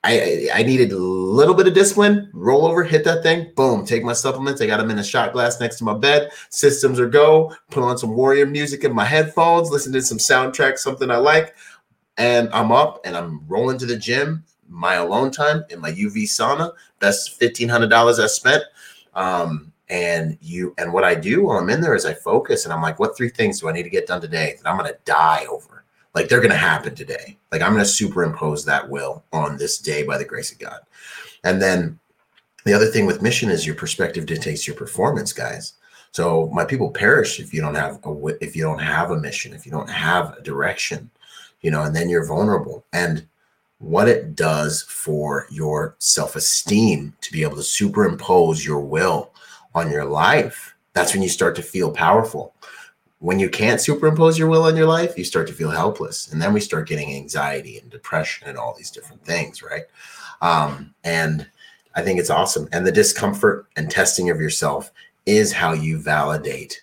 I, I needed a little bit of discipline. Roll over, hit that thing, boom, take my supplements. I got them in a shot glass next to my bed. Systems are go. Put on some warrior music in my headphones, listen to some soundtrack, something I like, and I'm up and I'm rolling to the gym. My alone time in my UV sauna, best fifteen hundred dollars I spent. Um, and you and what I do while I'm in there is I focus and I'm like, what three things do I need to get done today that I'm gonna die over? Like they're going to happen today. Like I'm going to superimpose that will on this day by the grace of God. And then the other thing with mission is your perspective dictates your performance, guys. So my people perish if you don't have a if you don't have a mission, if you don't have a direction, you know, and then you're vulnerable. And what it does for your self-esteem to be able to superimpose your will on your life, that's when you start to feel powerful when you can't superimpose your will on your life, you start to feel helpless. And then we start getting anxiety and depression and all these different things, right? Um, and I think it's awesome. And the discomfort and testing of yourself is how you validate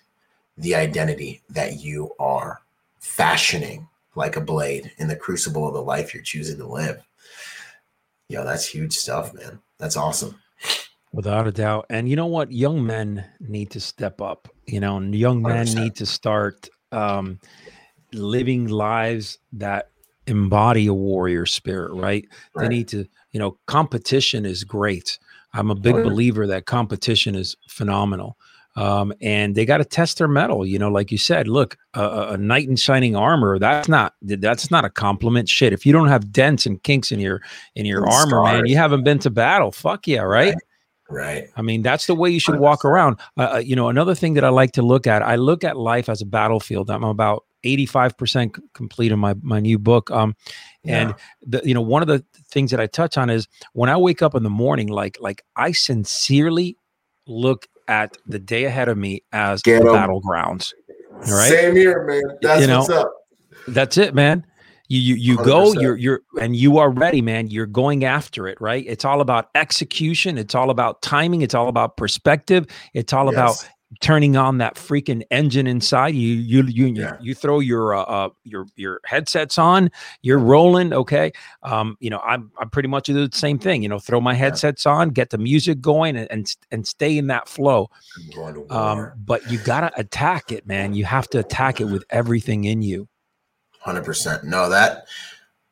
the identity that you are fashioning like a blade in the crucible of the life you're choosing to live. Yo, that's huge stuff, man. That's awesome. Without a doubt. And you know what? Young men need to step up, you know, and young men 100%. need to start um, living lives that embody a warrior spirit, right? right? They need to, you know, competition is great. I'm a big believer that competition is phenomenal. Um, and they got to test their metal, you know, like you said, look, a, a knight in shining armor, that's not, that's not a compliment shit. If you don't have dents and kinks in your, in your armor, man, you haven't been to battle. Fuck yeah. Right. right. Right. I mean, that's the way you should walk around. Uh, uh, you know, another thing that I like to look at, I look at life as a battlefield. I'm about 85% complete in my, my new book. Um, and yeah. the, you know, one of the things that I touch on is when I wake up in the morning, like, like I sincerely look at the day ahead of me as battlegrounds. All right. Same here, man. That's you know, what's up. That's it, man you you, you go you're you're and you are ready man. You're going after it right? It's all about execution. It's all about timing. It's all about perspective. It's all yes. about turning on that freaking engine inside. You you you yeah. you, throw your uh, uh, your your headsets on. You're rolling okay? Um you know i'm i'm pretty much do the same thing. You know throw my headsets yeah. on get the music going and and, and stay in that flow. Um but you got to attack it man. You have to attack it with everything in you hundred percent. No, that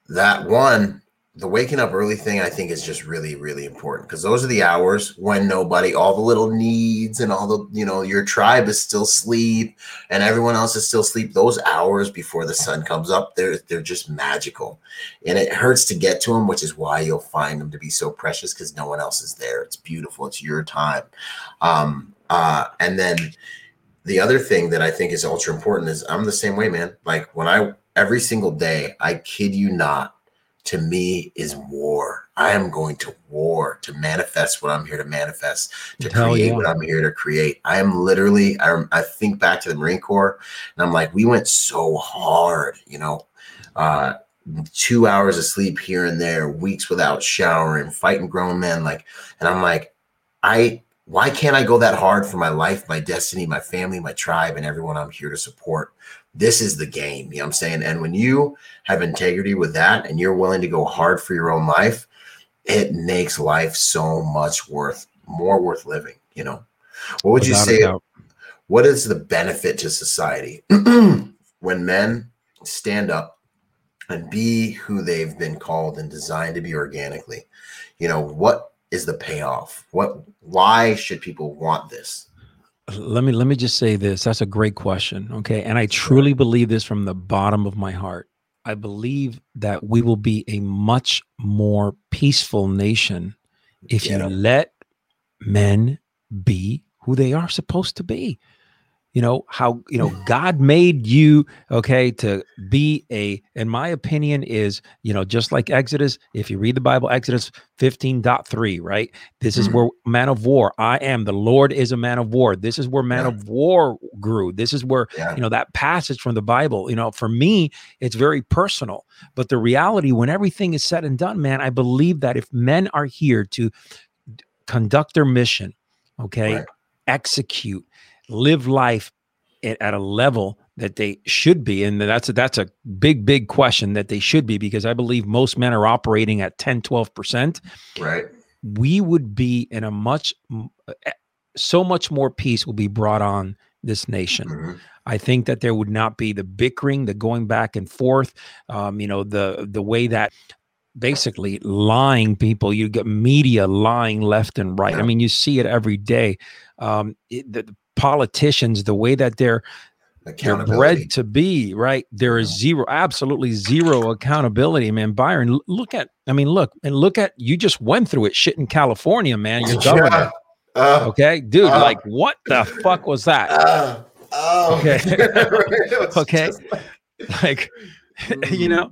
that one the waking up early thing I think is just really, really important because those are the hours when nobody, all the little needs and all the, you know, your tribe is still asleep and everyone else is still asleep. Those hours before the sun comes up, they're they're just magical. And it hurts to get to them, which is why you'll find them to be so precious because no one else is there. It's beautiful. It's your time. Um, uh, and then the other thing that I think is ultra important is I'm the same way, man. Like when I every single day, I kid you not, to me is war. I am going to war to manifest what I'm here to manifest, to Hell create yeah. what I'm here to create. I am literally, I, I think back to the Marine Corps and I'm like, we went so hard, you know, uh, two hours of sleep here and there, weeks without showering, fighting grown men. Like, and I'm like, I, why can't I go that hard for my life, my destiny, my family, my tribe, and everyone I'm here to support? This is the game. You know what I'm saying? And when you have integrity with that and you're willing to go hard for your own life, it makes life so much worth more worth living, you know. What would Without you say? What is the benefit to society when men stand up and be who they've been called and designed to be organically? You know, what is the payoff? What why should people want this? Let me let me just say this. That's a great question okay? And i truly believe this from the bottom of my heart. I believe that we will be a much more peaceful nation if you let men be who they are supposed to be you know how you know god made you okay to be a in my opinion is you know just like exodus if you read the bible exodus 15.3 right this is mm-hmm. where man of war i am the lord is a man of war this is where man yeah. of war grew this is where yeah. you know that passage from the bible you know for me it's very personal but the reality when everything is said and done man i believe that if men are here to conduct their mission okay right. execute live life at, at a level that they should be and that's a, that's a big big question that they should be because i believe most men are operating at 10 12% right. We would be in a much eh, so much more peace will be brought on this nation. Mm-hmm. i think that there would not be the bickering the going back and forth um, you know the the way that basically lying people you get media lying left and right. Yeah. i mean you see it every day. Um, it, the, politicians, the way that they're they're bred to be, right? There is zero, absolutely zero accountability, man. Byron, look at, I mean, look and look at you just went through it shit in California, man. Your governor. Yeah. Uh, okay, dude, uh, like what the fuck was that? Uh, oh, okay. okay. Like, you know,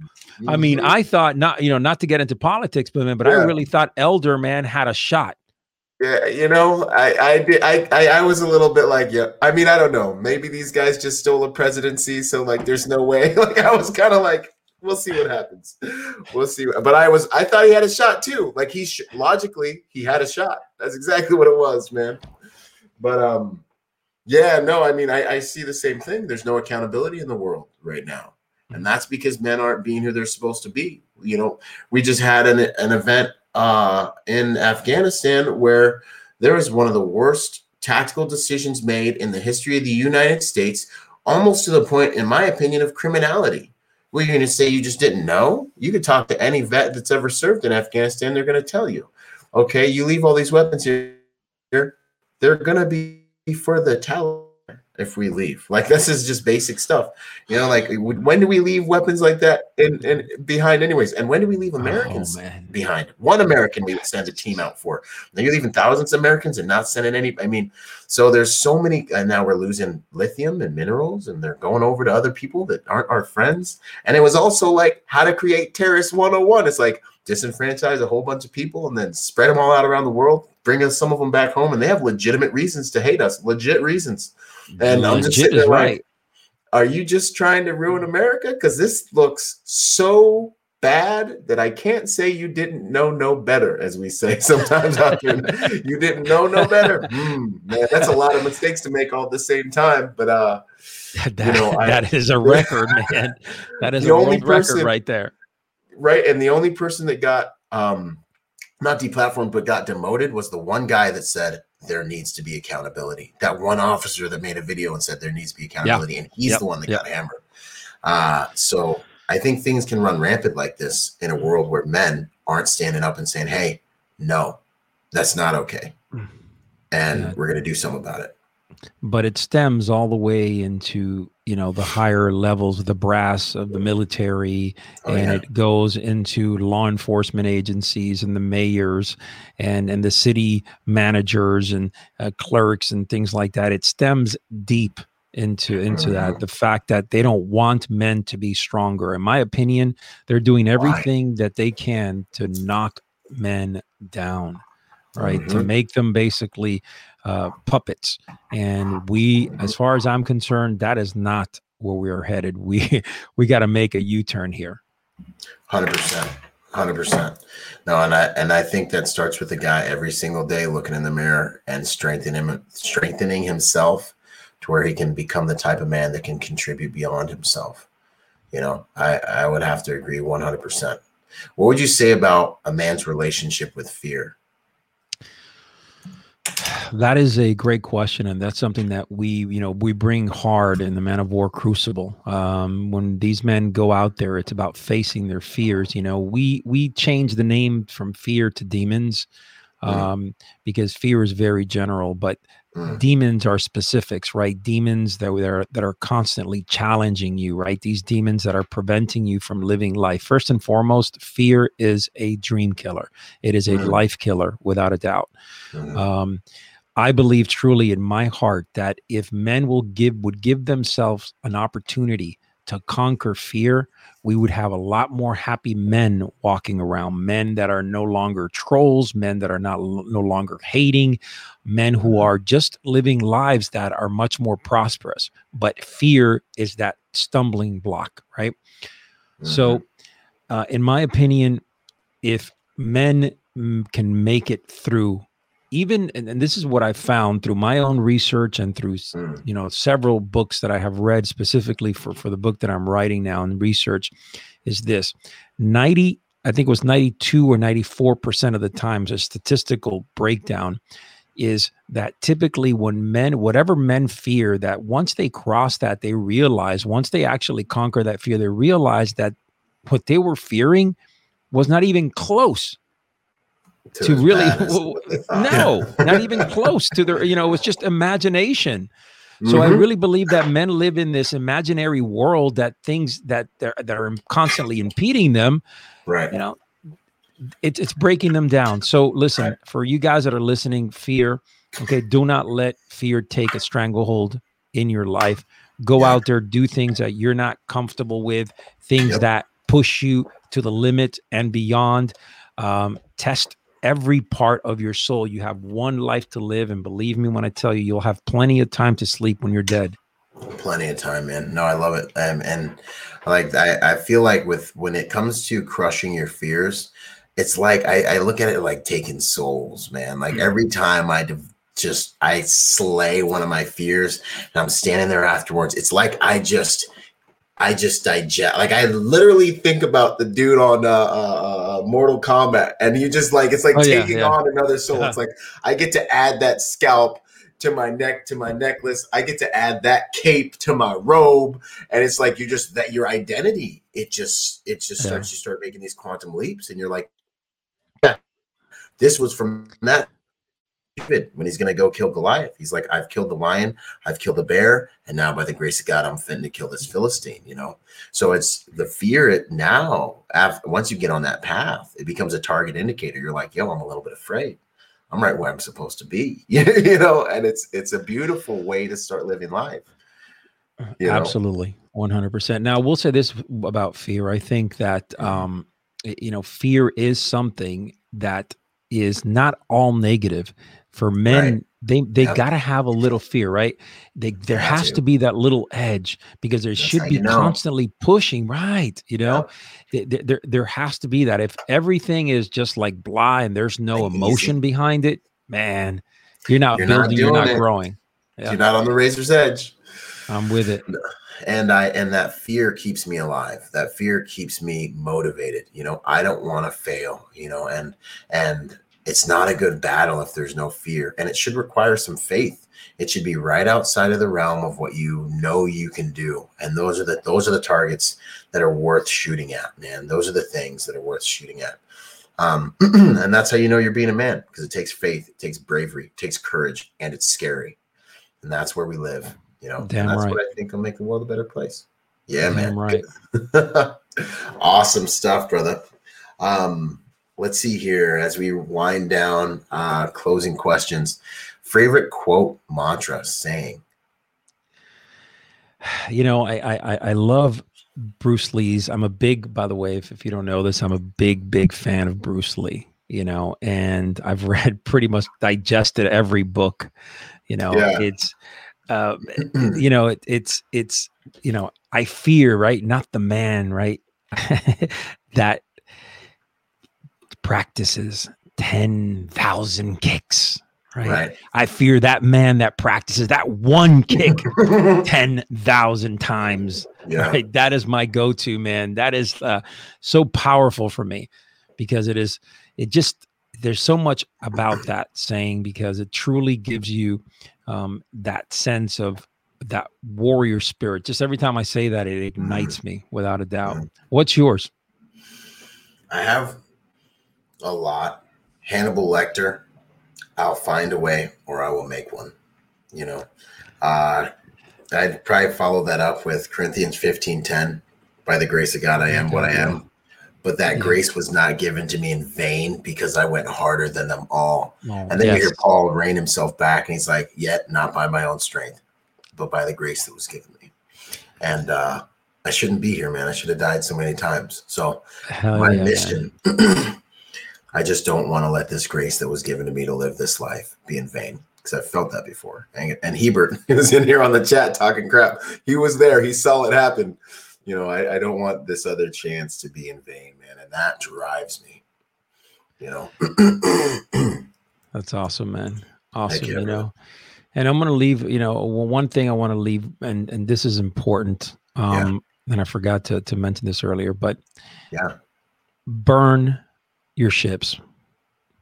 I mean, mm-hmm. I thought not, you know, not to get into politics, but man, but yeah. I really thought Elder man had a shot. Yeah, you know, I I I, I I was a little bit like, yeah. I mean, I don't know. Maybe these guys just stole a presidency, so like, there's no way. Like, I was kind of like, we'll see what happens. We'll see. But I was, I thought he had a shot too. Like he sh- logically, he had a shot. That's exactly what it was, man. But um, yeah, no, I mean, I, I see the same thing. There's no accountability in the world right now, and that's because men aren't being who they're supposed to be. You know, we just had an an event uh, in Afghanistan where there was one of the worst tactical decisions made in the history of the United States, almost to the point, in my opinion, of criminality. Well, you're going to say you just didn't know? You could talk to any vet that's ever served in Afghanistan, they're going to tell you. Okay, you leave all these weapons here, they're going to be for the Taliban if we leave. Like this is just basic stuff. You know, like when do we leave weapons like that in, in behind anyways? And when do we leave oh, Americans oh, behind? One American we would send a team out for. Now you're leaving thousands of Americans and not sending any. I mean, so there's so many and now we're losing lithium and minerals and they're going over to other people that aren't our friends. And it was also like how to create terrorist 101. It's like disenfranchise a whole bunch of people and then spread them all out around the world, bring us some of them back home, and they have legitimate reasons to hate us, legit reasons. And I'm just sitting there right. Like, are you just trying to ruin America? Because this looks so bad that I can't say you didn't know no better, as we say sometimes out there. you didn't know no better. Mm, man, that's a lot of mistakes to make all at the same time. But uh that, you know, I, is a record, man. That is the only person, record right there. Right. And the only person that got um not deplatformed but got demoted was the one guy that said there needs to be accountability. That one officer that made a video and said there needs to be accountability, yeah. and he's yep. the one that yep. got hammered. Uh, so I think things can run rampant like this in a world where men aren't standing up and saying, "Hey, no, that's not okay," mm. and yeah. we're going to do something about it. But it stems all the way into you know the higher levels of the brass of the military oh, and yeah. it goes into law enforcement agencies and the mayors and and the city managers and uh, clerks and things like that it stems deep into into that mm-hmm. the fact that they don't want men to be stronger in my opinion they're doing everything Why? that they can to knock men down right mm-hmm. to make them basically uh, puppets and we as far as i'm concerned that is not where we are headed we we got to make a u-turn here 100% 100% no and i and i think that starts with the guy every single day looking in the mirror and strengthening him strengthening himself to where he can become the type of man that can contribute beyond himself. You know, I, I would have to agree 100%. What would you say about a man's relationship with fear? That is a great question, and that's something that we, you know, we bring hard in the Man of War Crucible. Um, when these men go out there, it's about facing their fears. You know, we we change the name from fear to demons um, because fear is very general, but Mm. Demons are specifics, right? Demons that are that are constantly challenging you, right? These demons that are preventing you from living life. First and foremost, fear is a dream killer. It is a mm. life killer, without a doubt. Mm. Um, I believe truly in my heart that if men will give would give themselves an opportunity to conquer fear, we would have a lot more happy men walking around, men that are no longer trolls, men that are not no longer hating, men who mm-hmm. are just living lives that are much more prosperous. But fear is that stumbling block, right? Mm-hmm. So, uh, in my opinion, if men can make it through even and, and, this is what i found through my own research and through mm. you know several books that i have read specifically for for the book that i'm writing now and research is this 90 i think it was 92 or 94% of the times a statistical breakdown is that typically when men whatever men fear that once they cross that they realize once they actually conquer that fear they realize that what they were fearing was not even close to, to really no not even close to their you know it's just imagination. So mm-hmm. i really believe that men live in this imaginary world that things that they're, that are constantly impeding them right. you know it, it's breaking them down. So listen right. for you guys that are listening fear okay do not let fear take a stranglehold in your life. Go out there do things that you're not comfortable with things yep. that push you to the limit and beyond. Um, test every part of your soul. You have one life to live, and believe me when I tell you, you'll have plenty of time to sleep when you're dead. Plenty of time, man. No, I love it. Um, and like I, I feel like with when it comes to crushing your fears, it's like I, I look at it like taking souls, man. Like every time I just I slay one of my fears and I'm standing there afterwards, it's like I just I just digest. Like I literally think about the dude on uh, uh, uh Mortal Kombat, and you just like it's like oh, taking yeah, yeah. on another soul. It's like I get to add that scalp to my neck to my necklace. I get to add that cape to my robe, and it's like you just that your identity. It just it just yeah. starts. You start making these quantum leaps, and you're like, yeah, this was from that David when he's going to go kill Goliath. He's like, I've killed the lion, I've killed the bear, and now by the grace of God, I'm fitting to kill this Philistine. You know, so it's the fear. It now, after, once you get on that path, it becomes a target indicator. You're like, yo, I'm a little bit afraid. I'm right where I'm supposed to be. you know, and it's it's a beautiful way to start living life. You Absolutely, one hundred percent. Now, we'll say this about fear. I think that mm-hmm. um, you know, fear is something that is not all negative for men right. they they yep. got to have a little fear right they there has to. to. be that little edge because there That's should be constantly pushing right you know yep. there, there there has to be that if everything is just like blah and there's no like emotion easy. behind it man you're not you're building not you're not it. growing yeah. you're not on the razor's edge i'm with it and i and that fear keeps me alive that fear keeps me motivated you know i don't want to fail you know and and it's not a good battle if there's no fear and it should require some faith it should be right outside of the realm of what you know you can do and those are the those are the targets that are worth shooting at man those are the things that are worth shooting at Um, and that's how you know you're being a man because it takes faith, it takes bravery, it takes courage, and it's scary. And that's where we live, you know. Damn and that's right. what I think will make the world a better place. Yeah, Damn man. right. awesome stuff, brother. Um, let's see here as we wind down uh closing questions. Favorite quote, mantra, saying. You know, I I I- I love Bruce Lee's. I'm a big, by the way, if, if you don't know this, I'm a big, big fan of Bruce Lee, you know, and I've read pretty much digested every book, you know, Yeah. it's uh you know, it, it's it's you know, I fear, right? Not the man, right? that practices 10,000 kicks, right? right. I fear that man that practices that one kick 10,000 times. yeah. Right. That is my go to, man. That is uh, so powerful for me because it is, it just, there's so much about that saying because it truly gives you um, that sense of that warrior spirit. Just every time I say that, it ignites me without a doubt. Mhm. What's yours? I have a lot. Hannibal Lecter, I'll find a way or I will make one. You know, uh, I'd probably follow that up with Corinthians 15 10. By the grace of God, I am what I am. But that Yeah. grace was not given to me in vain because I went harder than them all. Oh, And then you hear Paul rein himself back and he's like, Yet not by my own strength, but by the grace that was given me. And uh, I shouldn't be here, man. I should have died so many times. So, Hell my yeah, mission. I just don't want to let this grace that was given to me to live this life be in vain because I've felt that before. And, and Hebert is in here on the chat talking crap. He was there. He saw it happen. You know, I, I don't want this other chance to be in vain, man. And that drives me. You know, That's awesome, man. Awesome, you, you know. And I'm going to leave, you know, one one thing I want to leave, and and this is important. Um, and I forgot to to mention this earlier, but Yeah. burn your ships.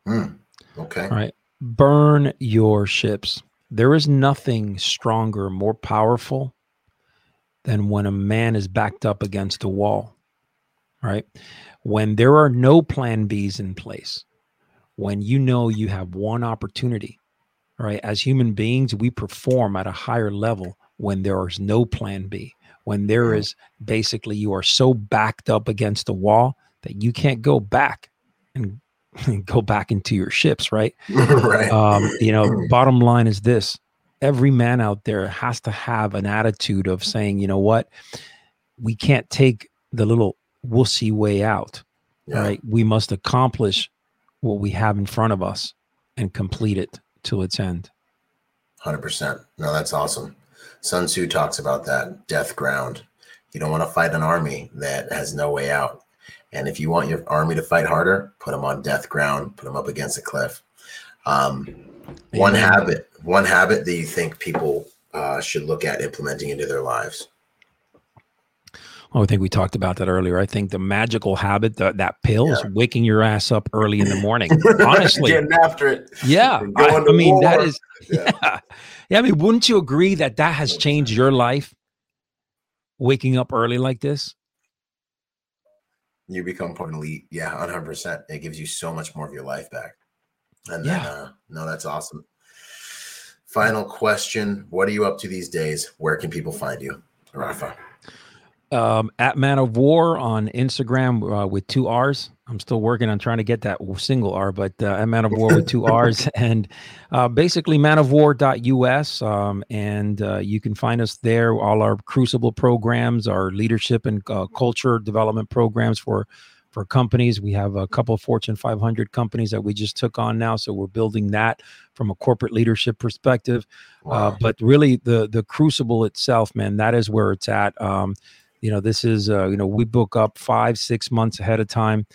okay. All right, burn your ships. There is nothing stronger, more powerful than when a man is backed up against a wall. All right, when there are no plan Bs in place, when you know you have one opportunity, right? as human beings, we perform at a higher level when there is no plan B, when there Mhm. basically you are so backed up against the wall that you can't go back and, go back into your ships, right? right. Um, you know, bottom line is this every man out there has to have an attitude of saying, you know what, we can't take the little wussy way out yeah. right? We must accomplish what we have in front of us and complete it to its end. 100%. No, that's awesome. Sun Tzu talks about that death ground. You don't want to fight an army that has no way out. And if you want your army to fight harder, put them on death ground, put them up against a cliff. Um, one habit, one habit that you think people uh, should look at implementing into their lives. Oh, I think we talked about that earlier. I think the magical habit, that that pill, is waking your ass up early in the morning. Honestly, Getting after it. yeah. I, I mean, that war. is, Yeah. yeah. yeah. I mean, wouldn't you agree that that has changed your life? Waking up early like this. You become part elite. Yeah, 100%. It gives you so much more of your life back. And then, Yeah. uh, no, that's awesome. Final question What are you up to these days? Where can people find you, Rafa? um, at Man of War on Instagram uh, with two R's. I'm still working on trying to get that single R, but uh, at Man of War with two R's and uh, basically manofwar.us. Um, and uh, you can find us there. All our Crucible programs, our leadership and uh, culture development programs for for companies. We have a couple of Fortune 500 companies that we just took on now, so we're building that from a corporate leadership perspective. Uh, but really, the the crucible itself, man, that is where it's at. Um, you know, this is uh, you know we book up five six months ahead of time,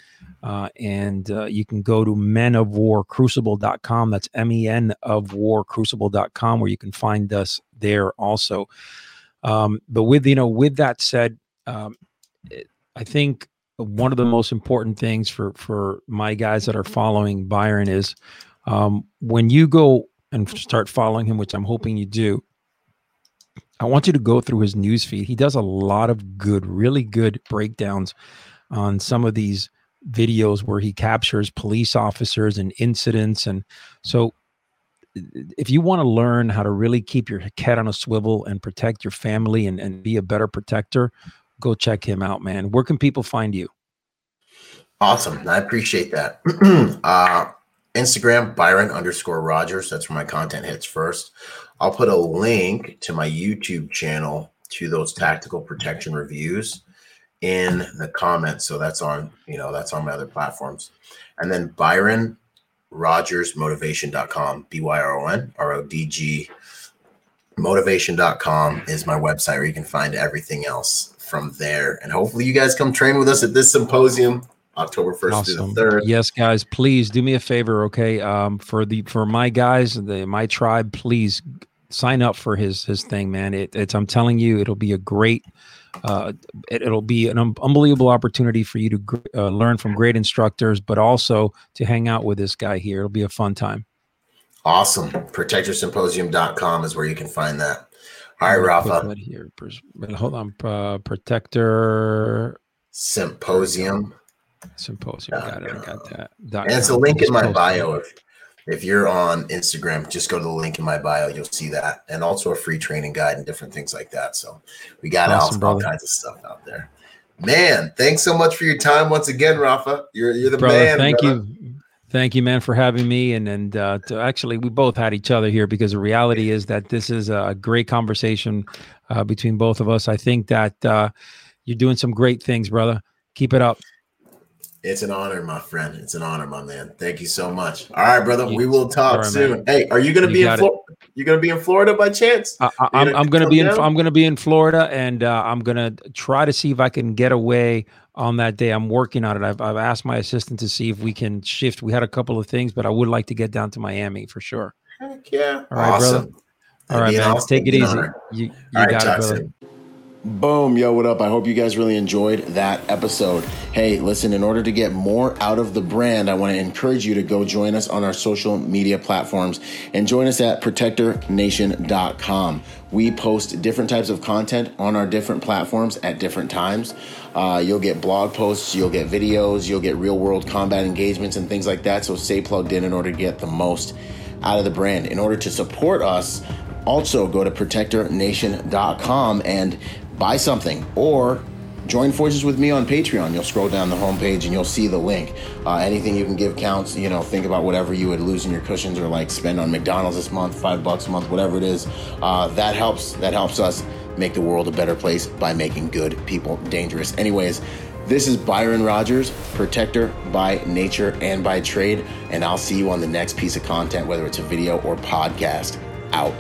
uh, and uh, you can go to menofwarcrucible.com. That's m e n of war crucible.com, where you can find us there also. Um, but with you know, with that said, um, I think one of the most important things for for my guys that are following Byron is um, when you go and start following him, which I'm hoping you do. I want you to go through his news feed. He does a lot of good, really good breakdowns on some of these videos where he captures police officers and incidents. And so, if you want to learn how to really keep your head on a swivel and protect your family and, and be a better protector, go check him out, man. Where can people find you? Awesome. I appreciate that. uh, Instagram, Byron underscore Rodgers. That's where my content hits first. I'll put a link to my YouTube channel to those tactical protection reviews in the comments. So that's on, you know, that's on my other platforms. And then Byron Rodgers motivation.com, B Y R O N R O D G motivation.com is my website where you can find everything else from there. And hopefully you guys come train with us at this symposium. October 1st awesome. to the 3rd. Yes, guys, please do me a favor, okay? Um, for the for my guys, the my tribe, please sign up for his his thing, man. It, it's I'm telling you, it'll be a great uh, it, will be an un- unbelievable opportunity for you to gr- uh, learn from great instructors, but also to hang out with this guy here. It'll be a fun time. Awesome. ProtectorSymposium.com is where you can find that. All right, Rafa. Here. Hold on. Uh, Protector Symposium. Symposium. Got it. I got that. and it's a link in my bio. If, if you're on Instagram, just go to the link in my bio. You'll see that, and also a free training guide and different things like that. So we got awesome, all, all kinds of stuff out there. Man, thanks so much for your time once again, Rafa. You're you're the brother, man. Thank brother. you. Thank you, man, for having me. And and uh, actually, we both had each other here because the reality is that this is a great conversation uh, between both of us. I think that uh, you're doing some great things, brother. Keep it up. It's an honor, my friend. It's an honor, my man. Thank you so much. All right, brother. We will talk right, soon. Man. Hey, are you going to be in Florida? You going to be in Florida by chance? I, am I'm going to be in. I'm going to be in Florida, and uh, I'm going to try to see if I can get away on that day. I'm working on it. I've, I've asked my assistant to see if we can shift. We had a couple of things, but I would like to get down to Miami for sure. Heck yeah! All right, awesome. brother. All right, man. Awesome. Take it easy. You, you got it, brother. Soon. Boom, yo, what up? I hope you guys really enjoyed that episode. Hey, listen, in order to get more out of the brand, I want to encourage you to go join us on our social media platforms and join us at protectornation.com. We post different types of content on our different platforms at different times. Uh, you'll get blog posts, you'll get videos, you'll get real world combat engagements and things like that. So stay plugged in in order to get the most out of the brand. In order to support us, also go to protectornation.com and buy something or join forces with me on Patreon. You'll scroll down the homepage and you'll see the link. Uh, anything you can give counts. You know, think about whatever you would lose in your cushions or like spend on McDonald's this month, five bucks a month, whatever it is. Uh, that helps. That helps us make the world a better place by making good people dangerous. Anyways. This is Byron Rodgers, protector by nature and by trade, and I'll see you on the next piece of content, whether it's a video or podcast. Out.